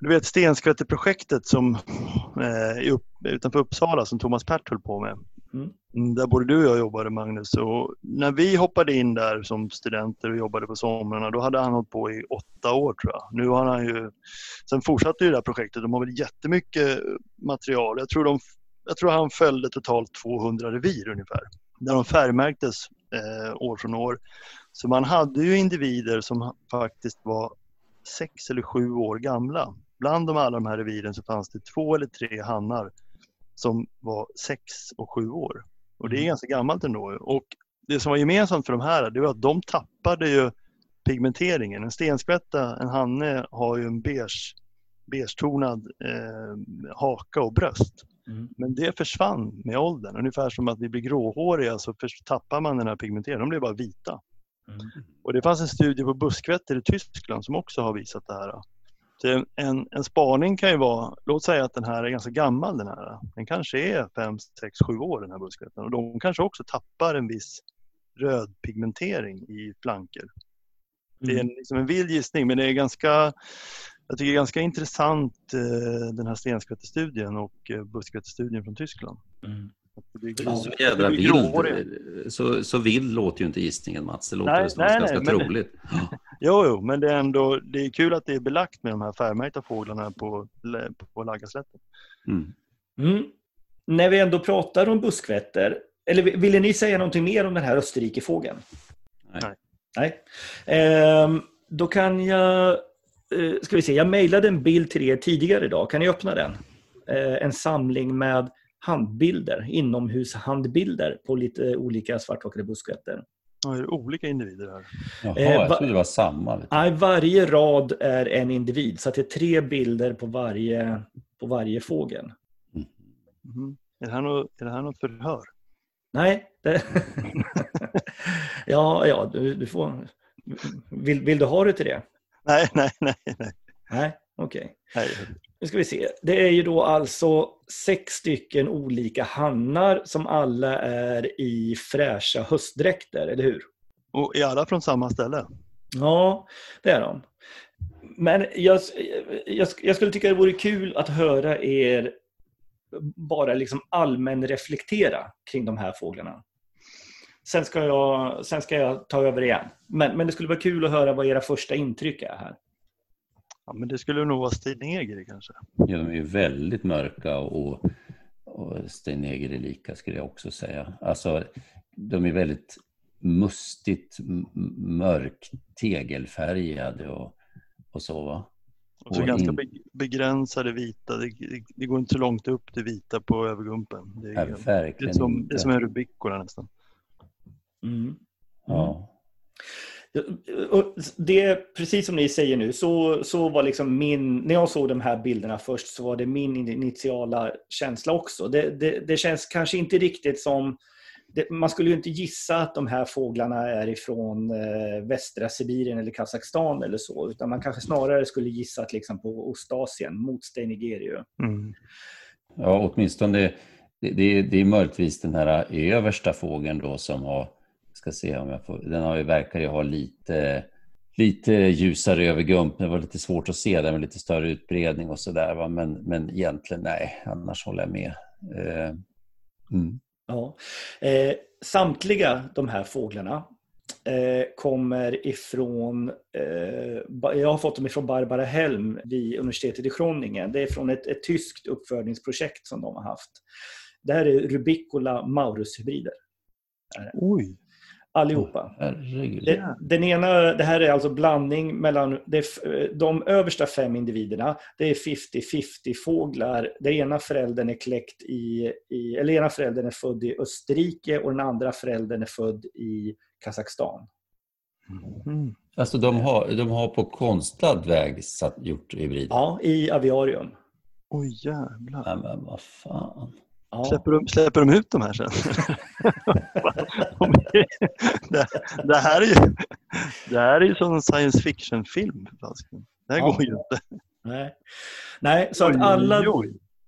du vet Stenskvätteprojektet som eh, upp, utanför Uppsala som Thomas Pert höll på med. Mm. mm. Där både du och jag jobbade Magnus. Och när vi hoppade in där som studenter och jobbade på somrarna då hade han hållit på i åtta år tror jag. Nu har han ju, sen fortsatte ju det här projektet. De har väl jättemycket material. Jag tror de jag tror han följde totalt 200 revir ungefär. Där de färgmärktes eh, år från år. Så man hade ju individer som faktiskt var sex eller sju år gamla. Bland de alla de här reviren så fanns det två eller tre hannar som var sex och sju år. Och det är ganska gammalt ändå. Och det som var gemensamt för de här det var att de tappade ju pigmenteringen. En stenskvätta, en hanne, har ju en beige, beige-tonad eh, haka och bröst. Mm. Men det försvann med åldern. Ungefär som att vi blir gråhåriga så tappar man den här pigmenteringen. De blir bara vita. Mm. Och det fanns en studie på buskvätter i Tyskland som också har visat det här. Så en, en spaning kan ju vara, låt säga att den här är ganska gammal den här. Den kanske är 5, 6, 7 år den här buskvätten och de kanske också tappar en viss röd pigmentering i flanker. Det är en, liksom en vild gissning men det är ganska, jag tycker det är ganska intressant eh, den här stenskvättestudien och eh, buskvättestudien från Tyskland. Mm. Så gråhåriga. vild. Så, så vild låter ju inte gissningen Mats. Det låter Nej, som nej, ganska nej, men- troligt. Jo, jo, men det är ändå det är kul att det är belagt med de här färgmärkta fåglarna på, på Laggaslätten. Mm. Mm. När vi ändå pratar om buskvätter, eller ville ni säga någonting mer om den här Österrikefågeln? Nej. Nej. Nej. Ehm, då kan jag... Eh, ska vi se, jag mejlade en bild till er tidigare idag. Kan ni öppna den? Eh, en samling med handbilder, inomhushandbilder på lite olika svarthackade buskvätter. Ja, det är olika individer här. Jaha, Eh, va- jag trodde det var samma. Nej, varje rad är en individ, så att det är tre bilder på varje, på varje fågel. Mm. Mhm. Är, det här något, är det här något förhör? Nej. Det... ja, ja du, du får... Vill, vill du ha det till det? Nej, nej, nej. nej. Nej, okej. nej. Nu ska vi se. Det är ju då alltså sex stycken olika hannar som alla är i fräscha höstdräkter, eller hur? Och är alla från samma ställe? Ja, det är de. Men jag, jag, jag skulle tycka det vore kul att höra er bara liksom allmän reflektera kring de här fåglarna. Sen ska jag, sen ska jag ta över igen. Men, men det skulle vara kul att höra vad era första intryck är här. Ja, men det skulle nog vara Stig Neger kanske. Ja, de är ju väldigt mörka och, och Steineger är lika skulle jag också säga. Alltså, de är väldigt mustigt m- m- mörk tegelfärgade och, och så. Va? Och så Och ganska in- begränsade vita. Det, det, det går inte så långt upp det vita på övergumpen. Det Ja, är, det verkligen är, som, det är som en rubicola nästan. Mm. Ja. Och Det är precis som ni säger nu, så, så var liksom min... När jag såg de här bilderna först så var det min initiala känsla också. Det, det, det känns kanske inte riktigt som... Det, man skulle ju inte gissa att de här fåglarna är ifrån eh, västra Sibirien eller Kazakstan eller så, utan man kanske snarare skulle gissa att liksom på Ostasien, mot Steinigeriu. Mm. Ja, åtminstone det, det, det är möjligtvis den här översta fågeln då som har, ska se om jag får, den har ju, verkar ju ha lite, lite ljusare övergump. Det var lite svårt att se där med lite större utbredning och sådär. Men, men egentligen nej, annars håller jag med. Eh, mm. Ja. Eh, samtliga de här fåglarna eh, kommer ifrån, eh, jag har fått dem ifrån Barbara Helm vid universitetet i Groningen. Det är från ett, ett tyskt uppfödningsprojekt som de har haft. Det här är Rubicola maurus-hybrider. Oj! Allihopa. Herregud. Det, den ena, det här är alltså blandning mellan det, de översta fem individerna. Det är 50-50 fåglar. Den ena föräldern är kläckt i, i, eller ena föräldern är född i Österrike och den andra föräldern är född i Kazakstan. Mm. Alltså de har, de har på konstlad väg satt, gjort hybrider? Ja, i aviarium. Oj jävlar. Nej, men vad fan. Ja. Släpper, de, släpper de ut de här sen? det, det, här är ju, det här är ju som en science fiction-film. Det här Ja. går ju inte. Nej. Nej, så att alla.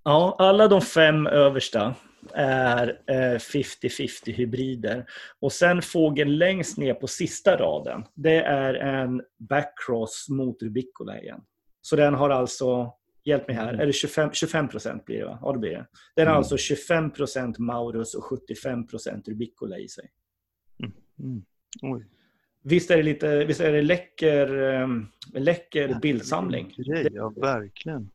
Ja, alla de fem översta är eh, 50-50 hybrider. Och sen fågeln längst ner på sista raden, det är en backcross mot Rubicola igen. Så den har alltså, hjälp mig här, är det 25, 25 procent blir det va? Ja, det blir det. Den har Mm. alltså 25 procent Maurus och 75 procent Rubicola i sig. Mm. Oj. Visst är det, lite, visst är det läcker, eh, läcker bildsamling? Ja, verkligen.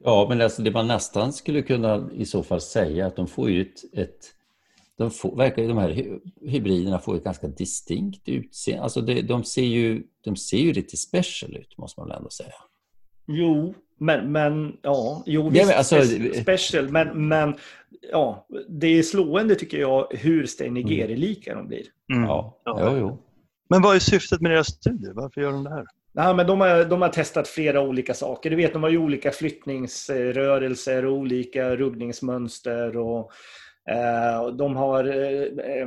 Ja, men alltså det man nästan skulle kunna i så fall säga att de får ju ett, ett, de, får, verkar, de här hybriderna får ett ganska distinkt utseende. Alltså det, de, ser ju, de ser ju lite special ut, måste man väl ändå säga. Jo, men, men ja, jo, visst, ja, men alltså, special, men, men ja, det är slående tycker jag hur Steinigeri-lika de blir. Mm. Ja, ja. Jo, jo. Men vad är syftet med deras studie? Varför gör de det här? Ja, men de, har, de har testat flera olika saker. Du vet, de har ju olika flyttningsrörelser och olika ruggningsmönster. Och, eh, de har... Eh,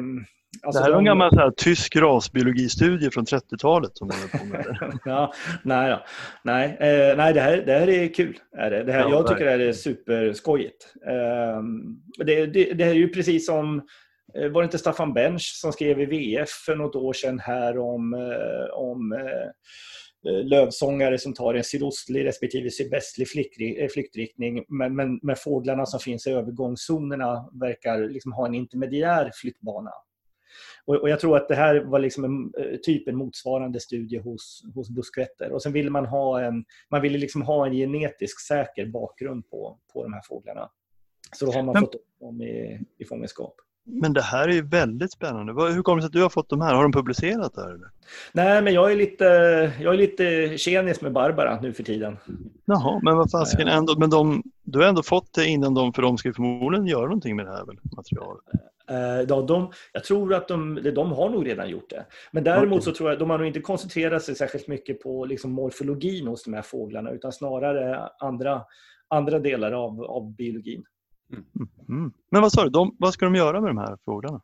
Alltså det här är en gammal så här, tysk rasbiologistudie från 30-talet som på med. ja, nej, då. nej, eh, nej det, här, det här är kul. Är det. Det här, ja, jag tycker det här är superskojigt. Eh, det, det, det här är ju precis som eh, var det inte Staffan Bench som skrev i VF för något år sedan här om, eh, om eh, lövsångare som tar en sydostlig respektive sydvästlig flyktriktning. Men, men, men fåglarna som finns i övergångszonerna verkar liksom ha en intermediär flyttbana. Och, och, jag tror att det här var liksom en, eh, typ en motsvarande studie hos, hos buskvätter. Och sen ville man ha en, man ville liksom ha en genetisk säker bakgrund på, på de här fåglarna. Så då har man Men, fått dem i, i fångenskap. Men det här är ju väldigt spännande. Hur kommer det sig att du har fått de här? Har de publicerat det här? Eller? Nej, men jag är lite, jag är lite tjenis med Barbara nu för tiden. Jaha, men vad fasiken ändå. Men de, du har ändå fått det innan de, för de ska förmodligen göra någonting med det här väl, materialet? Eh, ja, de, jag tror att de, de har nog redan gjort det. Men däremot så tror jag de har nog inte koncentrerat sig särskilt mycket på liksom morfologin hos de här fåglarna utan snarare andra, andra delar av, av biologin. Mm. Mm. Men vad sa du, de, vad ska de göra med de här fåglarna?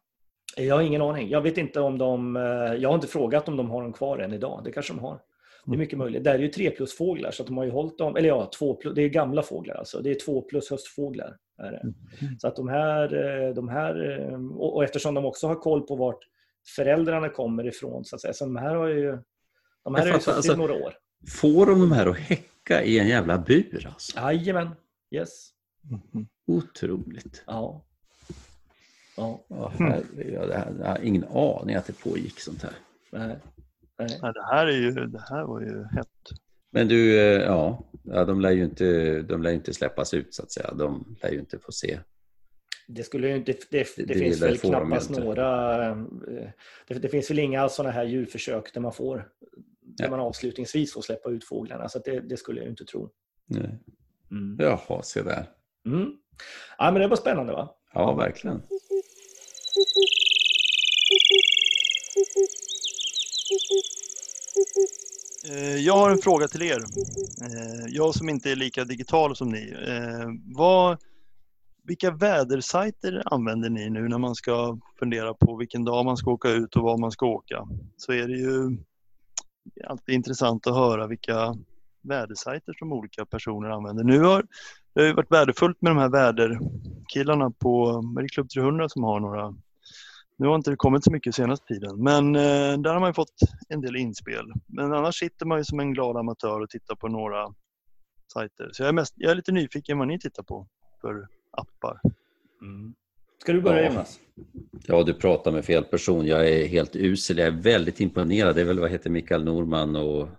Jag har ingen aning. Jag vet inte om de... Eh, jag har inte frågat om de har dem kvar än idag. Det kanske de har. Det är mm. mycket möjligt. Det är ju tre plus fåglar så att de har ju hållit dem, eller ja, två plus, det är gamla fåglar alltså. Det är två plus höstfåglar. Är det. Mm. Så att de här, eh, de här eh, och, eftersom de också har koll på vart föräldrarna kommer ifrån så att säga. Så de här har ju, de här har ju suttit alltså, några år. Får de de här att häcka i en jävla bur alltså? Jajamän, yes. Mm. Otroligt. Ja. Ja. ja här, jag har ingen aning att det pågick sånt här. Nej. Nej. Ja, det, här är ju, det här var ju hett. Men du, eh, ja, ja de, lär ju inte, de lär inte släppas ut så att säga. De lär ju inte få se. Det, skulle inte, det, det, det, det finns väl knappast några... Eh, det, finns väl inga sådana här djurförsök där man får där ja. man avslutningsvis får släppa ut fåglarna. Så det, skulle jag inte tro. Nej. Mm. Jaha, se där. Mm. Ja, men det var spännande va? Ja, verkligen. Eh, jag har en fråga till er. Eh, jag som inte är lika digital som ni. Eh, vad, vilka vädersajter använder ni nu när man ska fundera på vilken dag man ska åka ut och var man ska åka? Så är det ju alltid intressant att höra vilka vädersajter som olika personer använder. Nu har det har varit värdefullt med de här väderkillarna på Klubb 300 som har några nu har inte det kommit så mycket senaste tiden, men eh, där har man fått en del inspel. Men annars sitter man ju som en glad amatör och tittar på några sajter. Så jag är, mest, jag är lite nyfiken vad ni tittar på för appar. Mm. Ska du börja Jonas? Ja, du pratar med fel person. Jag är helt usel. Jag är väldigt imponerad. Det är väl vad heter Mikael Norman och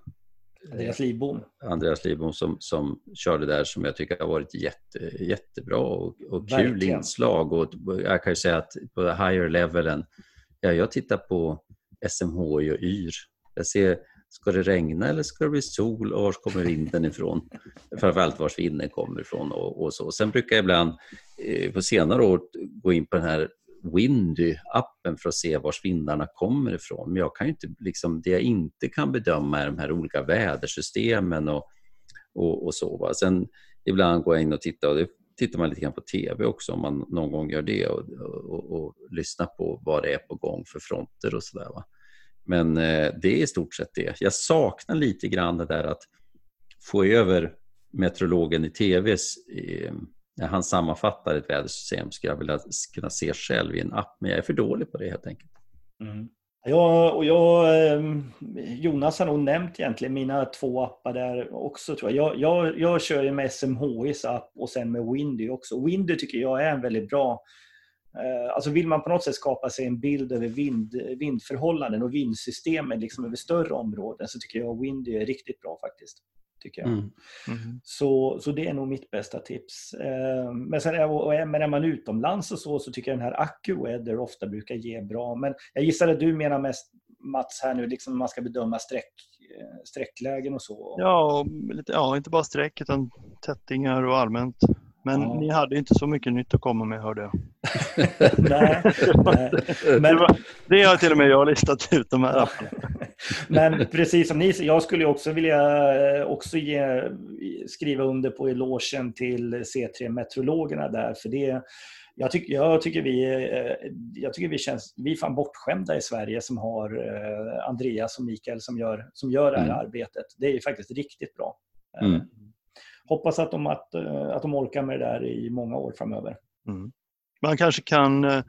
Andreas Lidbom. Andreas Lidbom som, som körde där som jag tycker har varit jätte, jättebra och, och kul inslag. Och jag kan ju säga att på higher levelen, ja, jag tittar på SMHI och YR. Jag ser, ska det regna eller ska det bli sol och var kommer vinden ifrån? Framförallt var vinden kommer ifrån och, och så. Sen brukar jag ibland eh, på senare år gå in på den här Windy-appen för att se var vindarna kommer ifrån. Men jag kan inte, liksom, det jag inte kan bedöma är de här olika vädersystemen och, och, och så. Va? Sen ibland går jag in och tittar och det tittar man lite grann på TV också om man någon gång gör det och, och, och lyssnar på vad det är på gång för fronter och sådär. Men eh, det är i stort sett det. Jag saknar lite grann det där att få över meteorologen i TVs eh, när han sammanfattar ett vädersystem skulle jag vilja kunna se själv i en app, men jag är för dålig på det helt enkelt. Mm. Ja, och jag, ehm, Jonas har nog nämnt egentligen mina två appar där också tror jag. Jag, jag, jag kör ju med SMHIs app och sen med Windy också. Windy tycker jag är en väldigt bra eh, Alltså vill man på något sätt skapa sig en bild över vind, vindförhållanden och vindsystemen liksom över större områden så tycker jag Windy är riktigt bra faktiskt tycker jag. Mm. Mm. Så, så det är nog mitt bästa tips. Eh, men, sen, och, men är man utomlands och så, så tycker jag den här AccuWeather ofta brukar ge bra. Men jag gissar att du menar mest Mats här nu, liksom man ska bedöma sträck, eh, sträcklägen och så? Ja, lite, ja, inte bara sträck utan tättingar och allmänt. Men ja. ni hade inte så mycket nytt att komma med hörde jag. nej, nej. Men... Det, var, det har till och med jag listat ut de här Men precis som ni jag skulle också vilja eh, också ge, skriva under på elogen till C3-meteorologerna där. För det, jag, tycker, jag, tycker vi, eh, jag tycker vi känns vi är fan bortskämda i Sverige som har eh, Andreas och Mikael som gör, som gör det här mm. arbetet. Det är faktiskt riktigt bra. Mm hoppas att de, att, eh, att de orkar med det där i många år framöver. Mm. Man kanske kan, eh,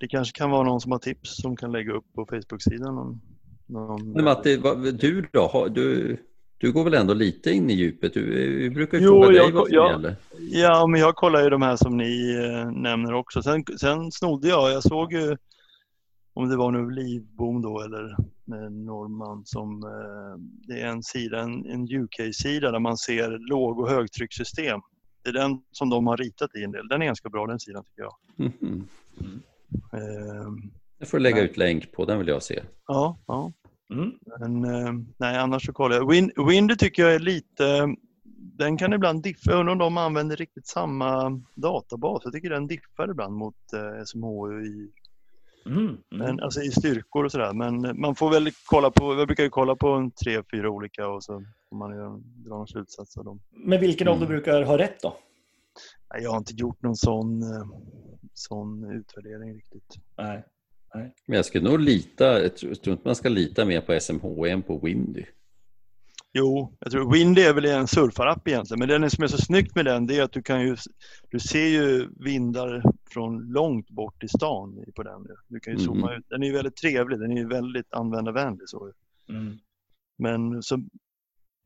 det kanske kan vara någon som har tips som kan lägga upp på Facebook-sidan. Någon, någon... Men Matti, du då? Du, du går väl ändå lite in i djupet? Du, vi brukar ju fråga dig vad som ja, gäller. Ja, men jag kollar ju de här som ni eh, nämner också. Sen, sen snodde jag, jag såg ju om det var nu Livbom då eller Norman som eh, det är en sida, en, en UK-sida där man ser låg och högtryckssystem. Det är den som de har ritat i en del. Den är ganska bra den sidan tycker jag. Mm -hmm. mm. Eh, jag får lägga nej. ut länk på, den vill jag se. Ja, ja. Mm. Men, eh, nej, annars så kollar jag. Win, Windy tycker jag är lite, den kan ibland diffa. Jag undrar om de använder riktigt samma databas. Jag tycker den diffar ibland mot eh, SMHI Mm, mm. Men, alltså i styrkor och sådär. Men man får väl kolla på, jag brukar ju kolla på en tre, fyra olika och så får man ju dra någon slutsats av dem. Men vilken av dem mm. brukar ha rätt då? Jag har inte gjort någon sån, eh, sån utvärdering riktigt. Nej. Nej. Men jag skulle nog lita, jag tror inte man ska lita mer på SMH än på Windy. Jo, jag tror Windy är väl en surfarapp egentligen, men det som är så snyggt med den det är att du kan ju, du ser ju vindar från långt bort i stan på den. Du kan ju mm. zooma ut. Den är ju väldigt trevlig, den är ju väldigt användarvänlig. Så. Mm. Men så,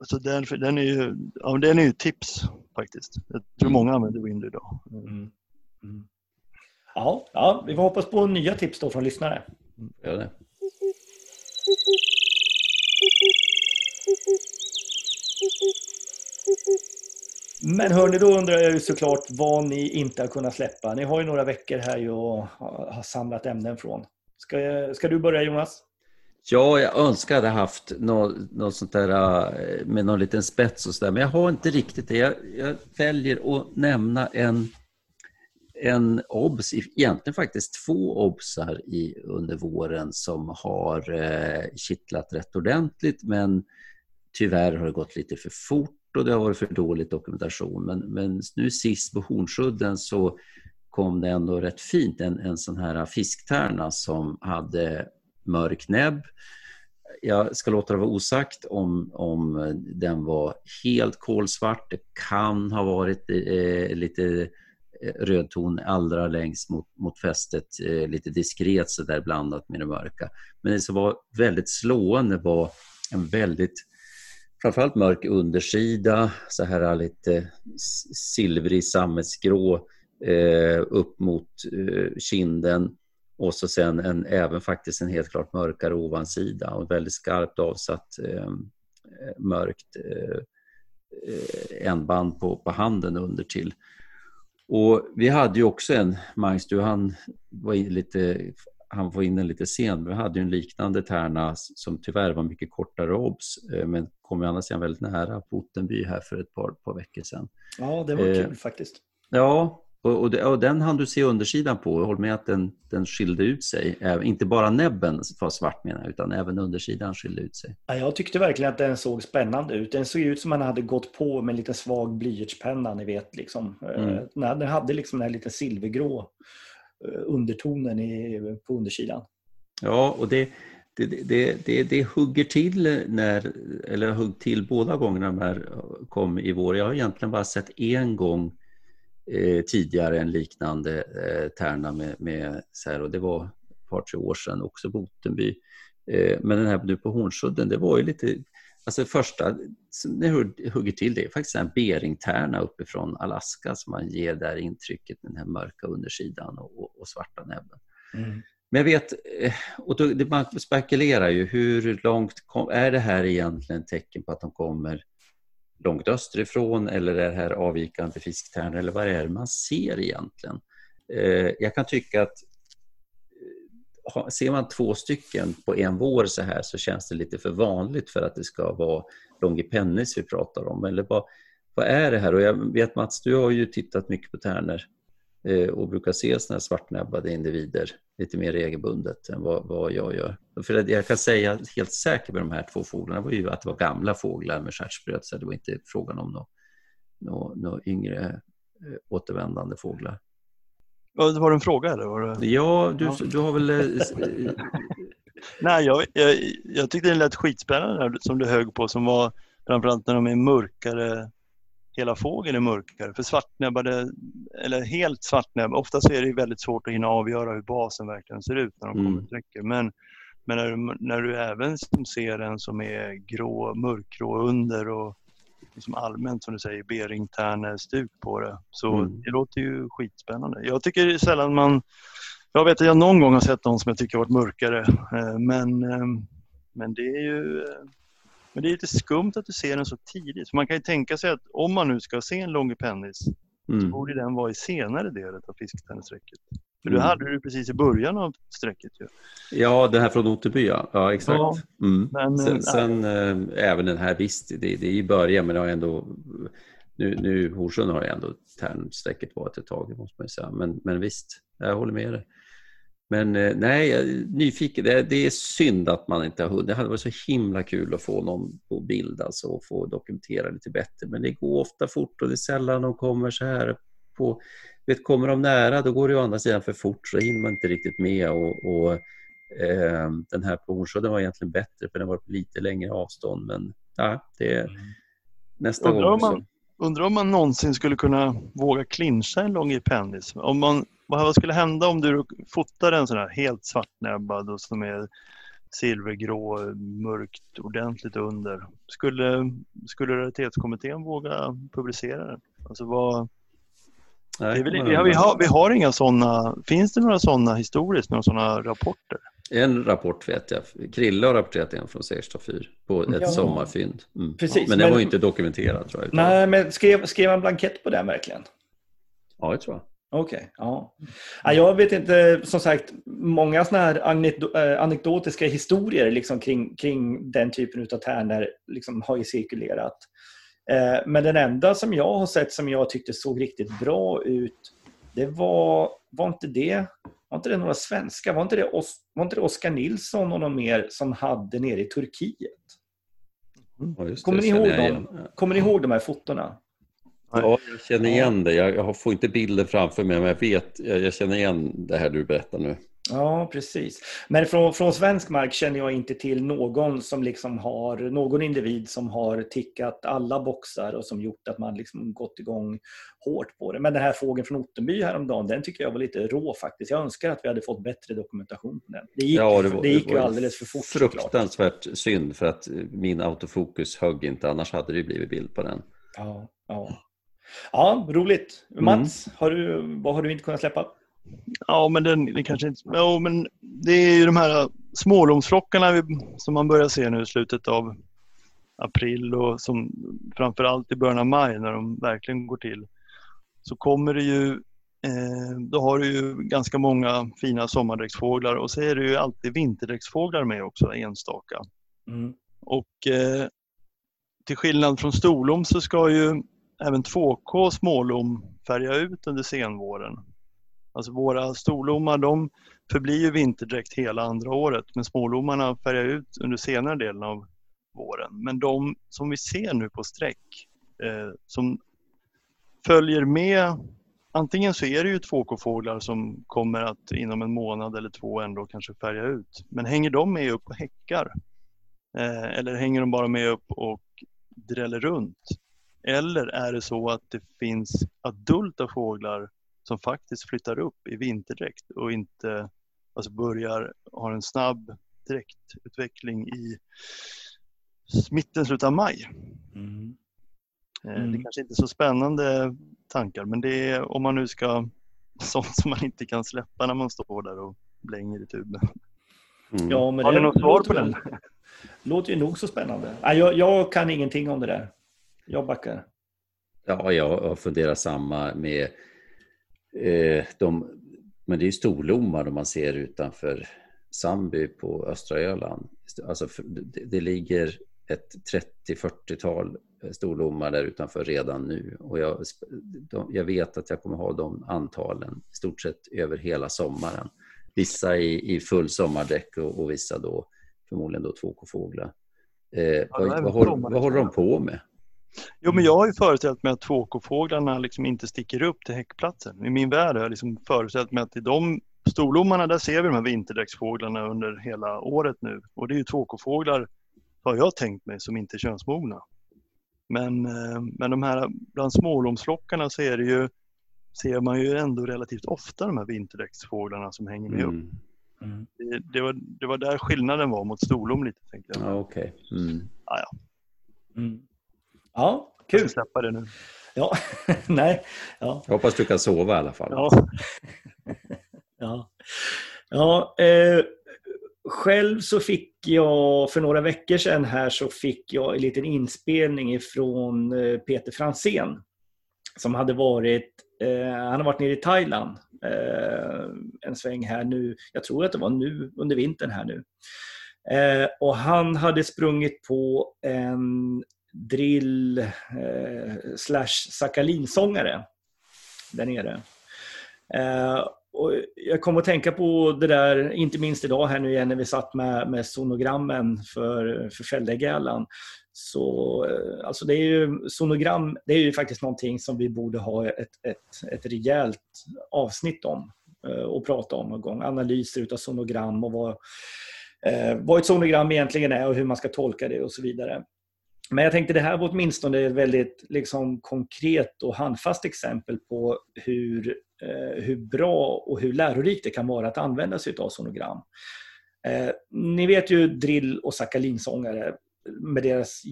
så den, den, är ju, ja, den är ju tips faktiskt. Jag tror mm. många använder Windy idag. Mm. Mm. Ja, ja, vi får hoppas på nya tips då från lyssnare. Gör det. Men hörni, då undrar jag ju såklart vad ni inte har kunnat släppa. Ni har ju några veckor här och har samlat ämnen från. Ska, ska du börja Jonas? Ja, jag önskar jag hade haft något, något sånt där eh, med någon liten spets och sådär, men jag har inte riktigt det. Jag, jag väljer att nämna en, en obs, egentligen faktiskt två obsar i, under våren som har eh, kittlat rätt ordentligt, men tyvärr har det gått lite för fort och det har varit för dålig dokumentation. Men, men nu sist på Hornsudden så kom det ändå rätt fint, en, en sån här fisktärna som hade mörk näbb. Jag ska låta det vara osagt om, om den var helt kolsvart. Det kan ha varit eh, lite eh, röd ton allra längst mot, mot fästet, eh, lite diskret så där blandat med det mörka. Men det som var väldigt slående var en väldigt framförallt mörk undersida, så här lite silvrig sammetsgrå eh, upp mot eh, kinden och så sen en, även faktiskt en helt klart mörkare ovansida och väldigt skarpt avsatt ehm, eh, mörkt eh, eh, ändband på, på handen under till. Och vi hade ju också en, Magnus, du han var lite han var inne lite sent. Vi hade en liknande tärna som tyvärr var mycket kortare obs eh, men kom ju andra sidan väldigt nära Ottenby här för ett par, par veckor sedan. Ja, det var eh, kul faktiskt. Ja, och, och, och, den hann du se undersidan på. Håll med att den, den skilde ut sig. Inte bara näbben var svart menar jag, utan även undersidan skilde ut sig. Ja, jag tyckte verkligen att den såg spännande ut. Den såg ut som man hade gått på med en liten svag blyertspenna, ni vet. Liksom. Eh, mm. Den hade liksom den här lite silvergrå Eh, undertonen i, på undersidan. Ja, och det, det, det, det, det hugger till när, eller hugg till båda gångerna de här kom i vår. Jag har egentligen bara sett en gång eh, tidigare en liknande eh, tärna med, med så här, och det var ett par, tre år sedan också Botenby. Eh, men den här nu på Hornsudden, det var ju lite Alltså första det hugger till det är faktiskt en beringtärna uppifrån Alaska som man ger där intrycket med den här mörka undersidan och, och svarta näbben. Mm. Men jag vet, eh, och då, man spekulerar ju hur långt kom, är det här egentligen tecken på att de kommer långt österifrån eller är det här avvikande fisktärnor eller vad är det man ser egentligen? Eh, jag kan tycka att ser man två stycken på en vår så här så känns det lite för vanligt för att det ska vara longipennis vi pratar om. Eller vad, vad är det här? Och jag vet Mats, du har ju tittat mycket på tärnor eh, och brukar se sådana här svartnäbbade individer lite mer regelbundet än vad, vad jag gör. För jag kan säga helt säkert med de här två fåglarna var ju att det var gamla fåglar med stjärtspröt så det var inte frågan om några yngre eh, återvändande fåglar. Var det en fråga eller? Var det... Ja, du, du har väl... Eh, Nej, jag, jag, jag tyckte det lät skitspännande som du högg på som var framförallt när de är mörkare hela fågeln är mörkare. För svartnäbbade, eller helt svartnäbbade, ofta så är det väldigt svårt att hinna avgöra hur basen verkligen ser ut när de kommer mm. till Men, men när, du, när du även ser en som är grå, mörkgrå under och liksom allmänt som du säger beringtärnestuk på det. Så mm. det låter ju skitspännande. Jag tycker sällan man jag vet att jag någon gång har sett någon som jag tycker har varit mörkare. Eh, men, eh, men det är ju eh, men det är lite skumt att du ser den så tidigt. För man kan ju tänka sig att om man nu ska se en longipennis mm. så borde den vara i senare delen av fisktennissträcket. För mm. du hade du precis i början av sträcket ju. Ja, den här från Otterby ja. ja exakt. Ja, mm. men, sen, sen äh, även den här, visst, det, det är i början men det har ändå nu, nu Horsund har ju ändå tärnsträcket varit ett tag, måste man säga. Men, men visst, jag håller med dig. Men eh, nej, jag är nyfiken. Det, det, är synd att man inte har hunnit. Det hade varit så himla kul att få någon på bild alltså, och få dokumentera lite bättre. Men det går ofta fort och det är sällan de kommer så här på... Vet, kommer de nära då går det å andra sidan för fort så hinner man inte riktigt med. Och, och eh, den här på Hornsjö var egentligen bättre för den var på lite längre avstånd. Men ja, det är mm. nästa undrar gång. Man, undrar om man någonsin skulle kunna våga clincha en lång pennis. Om man vad skulle hända om du fotar en sån här helt svartnäbbad och som är silvergrå, mörkt, ordentligt under? Skulle, skulle raritetskommittén våga publicera den? Alltså vad, Nej, väl, vi, har, vi, har, vi har inga sådana, finns det några sådana historiskt, några sådana rapporter? En rapport vet jag. Krille har rapporterat en från Segersta fyr på ett ja. sommarfynd. Mm. Precis, men den men, var ju inte dokumenterad tror jag. Nej, men skrev, skrev han blankett på den verkligen? Ja, det tror jag. Okej, okay, ja. ja. Jag vet inte, som sagt, många sådana här eh, anekdotiska historier liksom kring, kring den typen av tärnor liksom har ju cirkulerat. Eh, men den enda som jag har sett som jag tyckte såg riktigt bra ut, det var, var inte det var inte det några svenska? Var inte det, var inte det Oskar Nilsson och någon mer som hade nere i Turkiet? Mm, kommer, ni ihåg dem? kommer ni ihåg de här fotona? Ja, jag känner igen det. Jag får inte bilden framför mig, men jag vet, jag känner igen det här du berättar nu. Ja, precis. Men från, från svensk mark känner jag inte till någon som liksom har, någon individ som har tickat alla boxar och som gjort att man liksom gått igång hårt på det. Men den här fågeln från Ottenby häromdagen, den tycker jag var lite rå faktiskt. Jag önskar att vi hade fått bättre dokumentation på den. Det gick, ja, det var, det gick det ju alldeles för fort. Fruktansvärt såklart. synd för att min autofokus högg inte, annars hade det blivit bild på den. Ja, ja. Ja, roligt. Mats, mm. har du, vad har du inte kunnat släppa? Ja, men den, det kanske inte... Ja, men det är ju de här smålomsflockarna som man börjar se nu i slutet av april och som framförallt i början av maj när de verkligen går till. Så kommer det ju, eh, då har du ju ganska många fina sommardäcksfåglar och så är det ju alltid vinterdäcksfåglar med också, enstaka. Mm. Och eh, till skillnad från storlom så ska ju även 2K smålom färga ut under senvåren. Alltså våra storlommar de förblir ju vinterdräkt hela andra året men smålommarna färgar ut under senare delen av våren. Men de som vi ser nu på streck eh, som följer med Antingen så är det ju 2K-fåglar som kommer att inom en månad eller två ändå kanske färga ut. Men hänger de med upp och häckar? Eh, eller hänger de bara med upp och dräller runt? Eller är det så att det finns adulta fåglar som faktiskt flyttar upp i vinterdräkt och inte alltså börjar ha en snabb dräktutveckling i mitten, slutet av maj. Mm. Eh, mm. Det är kanske inte är så spännande tankar men det är om man nu ska sånt som man inte kan släppa när man står där och blänger i tuben. Mm. Ja, men Har du något svar på den? Låter ju nog så spännande. Jag, jag kan ingenting om det där. Jag backar. Ja, jag funderar samma med de, men det är storlommar om man ser utanför Sandby på östra Öland. Alltså, det, det ligger ett 30-40-tal storlommar där utanför redan nu och jag, de, jag vet att jag kommer ha de antalen i stort sett över hela sommaren. Vissa i, i full sommardäck och, och vissa då förmodligen då tvåkofåglar. Eh, ja, vad, vad, håller, vad håller de på med? Jo, men jag har ju föreställt mig att tvåkofåglarna liksom inte sticker upp till häckplatsen. I min värld har jag liksom föreställt mig att i de storlommarna där ser vi de här vinterdäcksfåglarna under hela året nu. Och det är ju tvåkofåglar, har jag tänkt mig, som inte är könsmogna. Men, eh, men de här bland smålomsflockarna så är det ju, ser man ju ändå relativt ofta de här vinterdäcksfåglarna som hänger med mm. upp. Mm. Det, det, var, det var där skillnaden var mot storlom lite tänkte jag. Ja, okej. Okay. Mm. Ah, ja. Mm. Ja, kul. Jag släppa det nu. Ja, nej. Ja. Jag hoppas du kan sova i alla fall. Ja. ja. ja eh, själv så fick jag för några veckor sedan här så fick jag en liten inspelning ifrån eh, Peter Fransén som hade varit, eh, han har varit nere i Thailand eh, en sväng här nu. Jag tror att det var nu under vintern här nu. Eh, och han hade sprungit på en drill eh, slash sakalinsångare där nere. Eh, och jag kom att tänka på det där, inte minst idag här nu igen när vi satt med, med sonogrammen för, för Fälldegälan. Så eh, alltså det är ju, sonogram det är ju faktiskt någonting som vi borde ha ett, ett, ett rejält avsnitt om eh, och prata om någon gång. Analyser utav sonogram och vad, eh, vad ett sonogram egentligen är och hur man ska tolka det och så vidare. Men jag tänkte det här var åtminstone ett väldigt liksom, konkret och handfast exempel på hur, eh, hur bra och hur lärorikt det kan vara att använda sig av sonogram. Eh, ni vet ju drill och sakalinsångare med deras,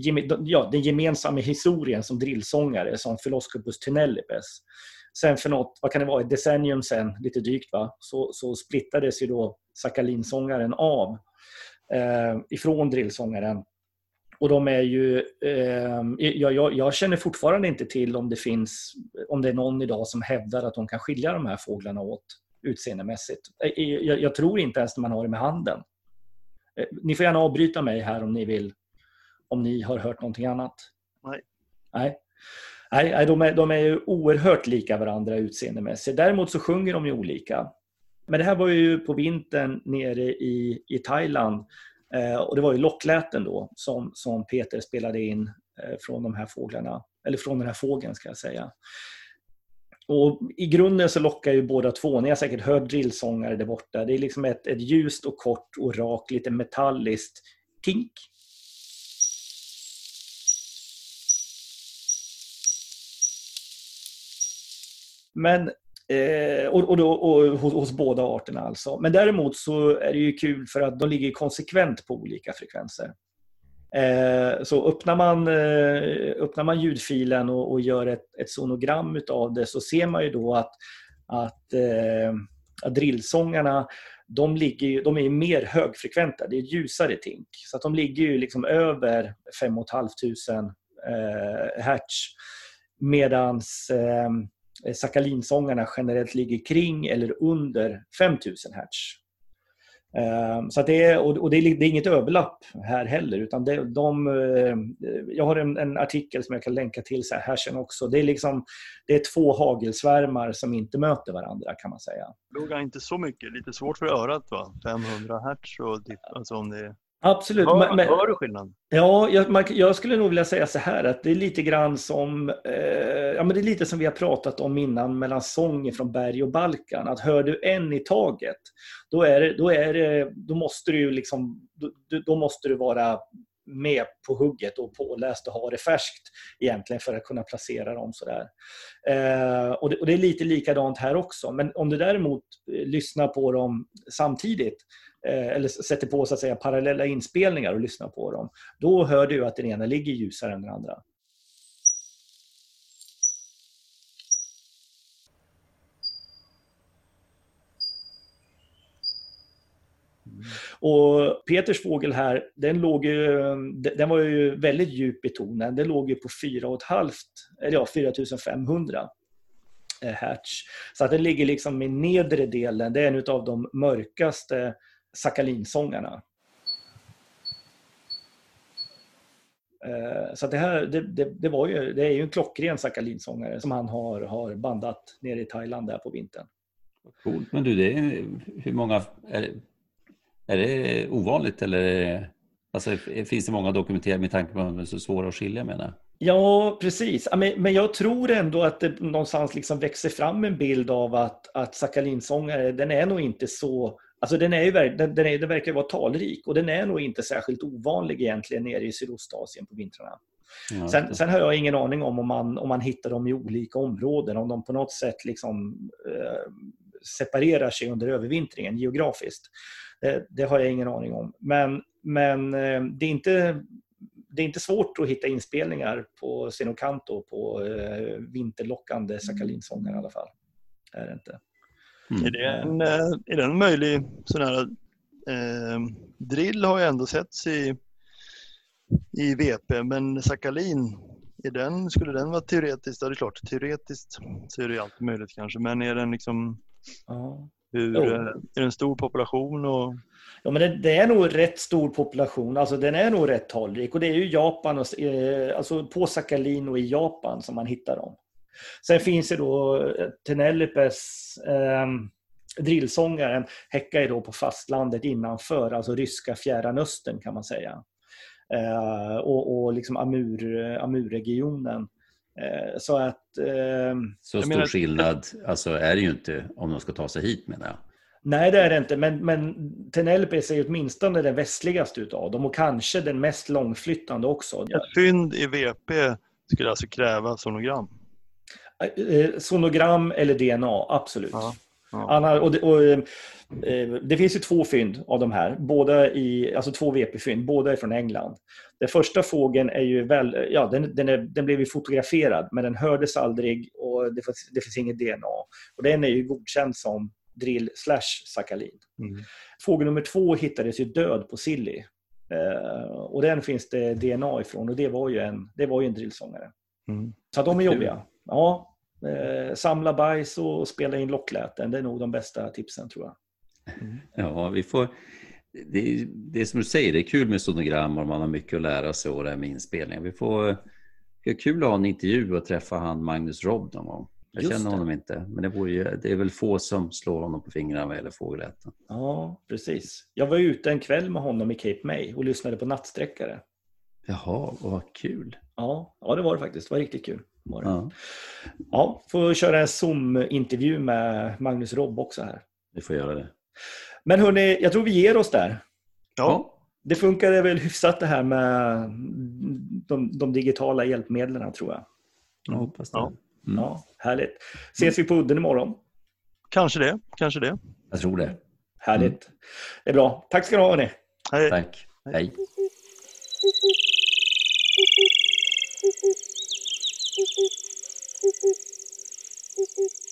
ja, den gemensamma historien som drillsångare som Philoscopus Tynellipes. Sen för något, vad kan det vara, ett decennium sen, lite drygt, va? Så, så splittades ju då sakalinsångaren av eh, ifrån drillsångaren och de är ju, eh, jag, jag, jag, känner fortfarande inte till om det finns, om det är någon idag som hävdar att de kan skilja de här fåglarna åt utseendemässigt. Eh, jag, jag tror inte ens när man har det med handen. Eh, ni får gärna avbryta mig här om ni vill, om ni har hört någonting annat. Nej. Nej. Nej, de är, de är ju oerhört lika varandra utseendemässigt. Däremot så sjunger de ju olika. Men det här var ju på vintern nere i, i Thailand Eh, och det var ju lockläten då som, som Peter spelade in eh, från de här fåglarna, eller från den här fågeln ska jag säga. Och I grunden så lockar ju båda två, ni har säkert hört drillsångare där borta, det är liksom ett, ett ljust och kort och rakt, lite metalliskt tink. Men Eh, och, och, då, och hos, hos, båda arterna alltså. Men däremot så är det ju kul för att de ligger konsekvent på olika frekvenser. Eh, så öppnar man, eh, öppnar man ljudfilen och, och gör ett, ett sonogram utav det så ser man ju då att, att, eh, att drillsångarna de, ligger, de är mer högfrekventa, det är ljusare tink. Så att de ligger ju liksom över 5 500 eh, hertz. Medans Eh, Eh, Sakalinsångarna generellt ligger kring eller under 5000 Hz. Ehm, så det är, och det är, inget överlapp här heller. Utan det, de, eh, jag har en, en, artikel som jag kan länka till så här sen också. Det är, liksom, det är två hagelsvärmar som inte möter varandra kan man säga. Låga inte så mycket, lite svårt för örat va? 500 Hz och typ, alltså om det Absolut. Hör, men, hör du skillnad? Ja, jag, man, jag, skulle nog vilja säga så här att det är lite grann som eh, ja, men det är lite som vi har pratat om innan mellan sången från berg och Balkan. Att hör du en i taget, då, är, då, är, då måste du liksom, då, då måste du vara med på hugget och påläst och ha det färskt egentligen för att kunna placera dem sådär. Eh, och, det, och det är lite likadant här också. Men om du däremot eh, lyssnar på dem samtidigt Eh, eller sätter på så att säga parallella inspelningar och lyssnar på dem, då hör du att den ena ligger ljusare än den andra. Och Peters fågel här, den, låg ju, den var ju väldigt djup i tonen. Den låg ju på 4,5, eller ja, 4500 eh, hertz. Så att den ligger liksom i nedre delen. Det är en av de mörkaste sakalinsångarna. Eh, så det här det, det, det, var ju, det är ju en klockren sakalinsångare som han har, har bandat nere i Thailand där på vintern. Coolt. Men du, det är, hur många, är, är det ovanligt eller alltså, finns det många dokumenterade med tanke på att de är så svåra att skilja menar Ja, precis. Men, jag tror ändå att det någonstans liksom växer fram en bild av att, att sakalinsångare, den är nog inte så Alltså den, är ju, den, den, är, den verkar vara talrik och den är nog inte särskilt ovanlig egentligen nere i Sydostasien på vintrarna. Ja, sen, sen, har jag ingen aning om om man, om man hittar dem i olika områden, om de på något sätt liksom, eh, separerar sig under övervintringen geografiskt. Det, det, har jag ingen aning om. Men, men eh, det, är inte, det är inte svårt att hitta inspelningar på Senokanto på eh, vinterlockande Sakalinsånger i alla fall. Det är det inte. Mm. Är, det en, eh, är det en möjlig sån här eh, drill har ju ändå setts i, i VP men Sakalin, är den, skulle den vara teoretiskt? Ja det är klart, teoretiskt så är det alltid möjligt kanske men är den liksom ja. hur, oh. är det en stor population? Och... Ja, men det, det, är nog rätt stor population. Alltså, den är nog rätt talrik. Och det är ju Japan, och, eh, alltså på Sakhalin och i Japan som man hittar dem. Sen finns det då eh, Tenelipes eh, drillsångaren häckar ju då på fastlandet innanför, alltså ryska fjärran östern kan man säga. Eh, och, och liksom Amur, Amurregionen. Eh, så att... Eh, så stor menar, skillnad alltså är det ju inte om de ska ta sig hit menar jag. Nej, det är det inte. Men, men Tenelpes är åtminstone den västligaste utav dem och kanske den mest långflyttande också. Ett fynd i VP skulle alltså kräva sonogram? Eh, sonogram eller DNA, absolut. Ja, ja. Anna, och, det, och, eh, det finns ju två fynd av de här, båda i, alltså två VP-fynd, båda är från England. Den första fågeln är ju väl, ja, den, den, är, den blev ju fotograferad men den hördes aldrig och det, finns, det finns inget DNA. Och den är ju godkänd som drill slash sakalin. Mm. Fågel nummer två hittades ju död på Silly. Eh, och den finns det DNA ifrån och det var ju en, det var ju en drillsångare. Mm. Så de är jobbiga ja, eh, samla bajs och spela in lockläten. Det är nog de bästa tipsen tror jag. Mm. Ja, vi får... Det, det är som du säger, det är kul med sonogram och man har mycket att lära sig och det med inspelningar. Vi får... Det är kul att ha en intervju och träffa han Magnus Robb någon gång. Jag Just känner honom det. inte, men det, ju, det är väl få som slår honom på fingrarna vad gäller fågeläten. Ja, precis. Jag var ute en kväll med honom i Cape May och lyssnade på nattsträckare. Jaha, vad kul. Ja, ja det var det faktiskt. Det var riktigt kul. Var det. Ja. ja, får köra en Zoom-intervju med Magnus Robb också här. Vi får göra det. Men hörni, jag tror vi ger oss där. Ja. Det funkade väl hyfsat det här med de, de digitala hjälpmedlen tror jag. Jag hoppas det. Ja. Mm. ja, härligt. Ses vi på udden imorgon? Kanske det. Kanske det. Jag tror det. Härligt. Mm. Det är bra. Tack ska ni ha hörni. Hej. Tack. Hej. Hej. Thank you.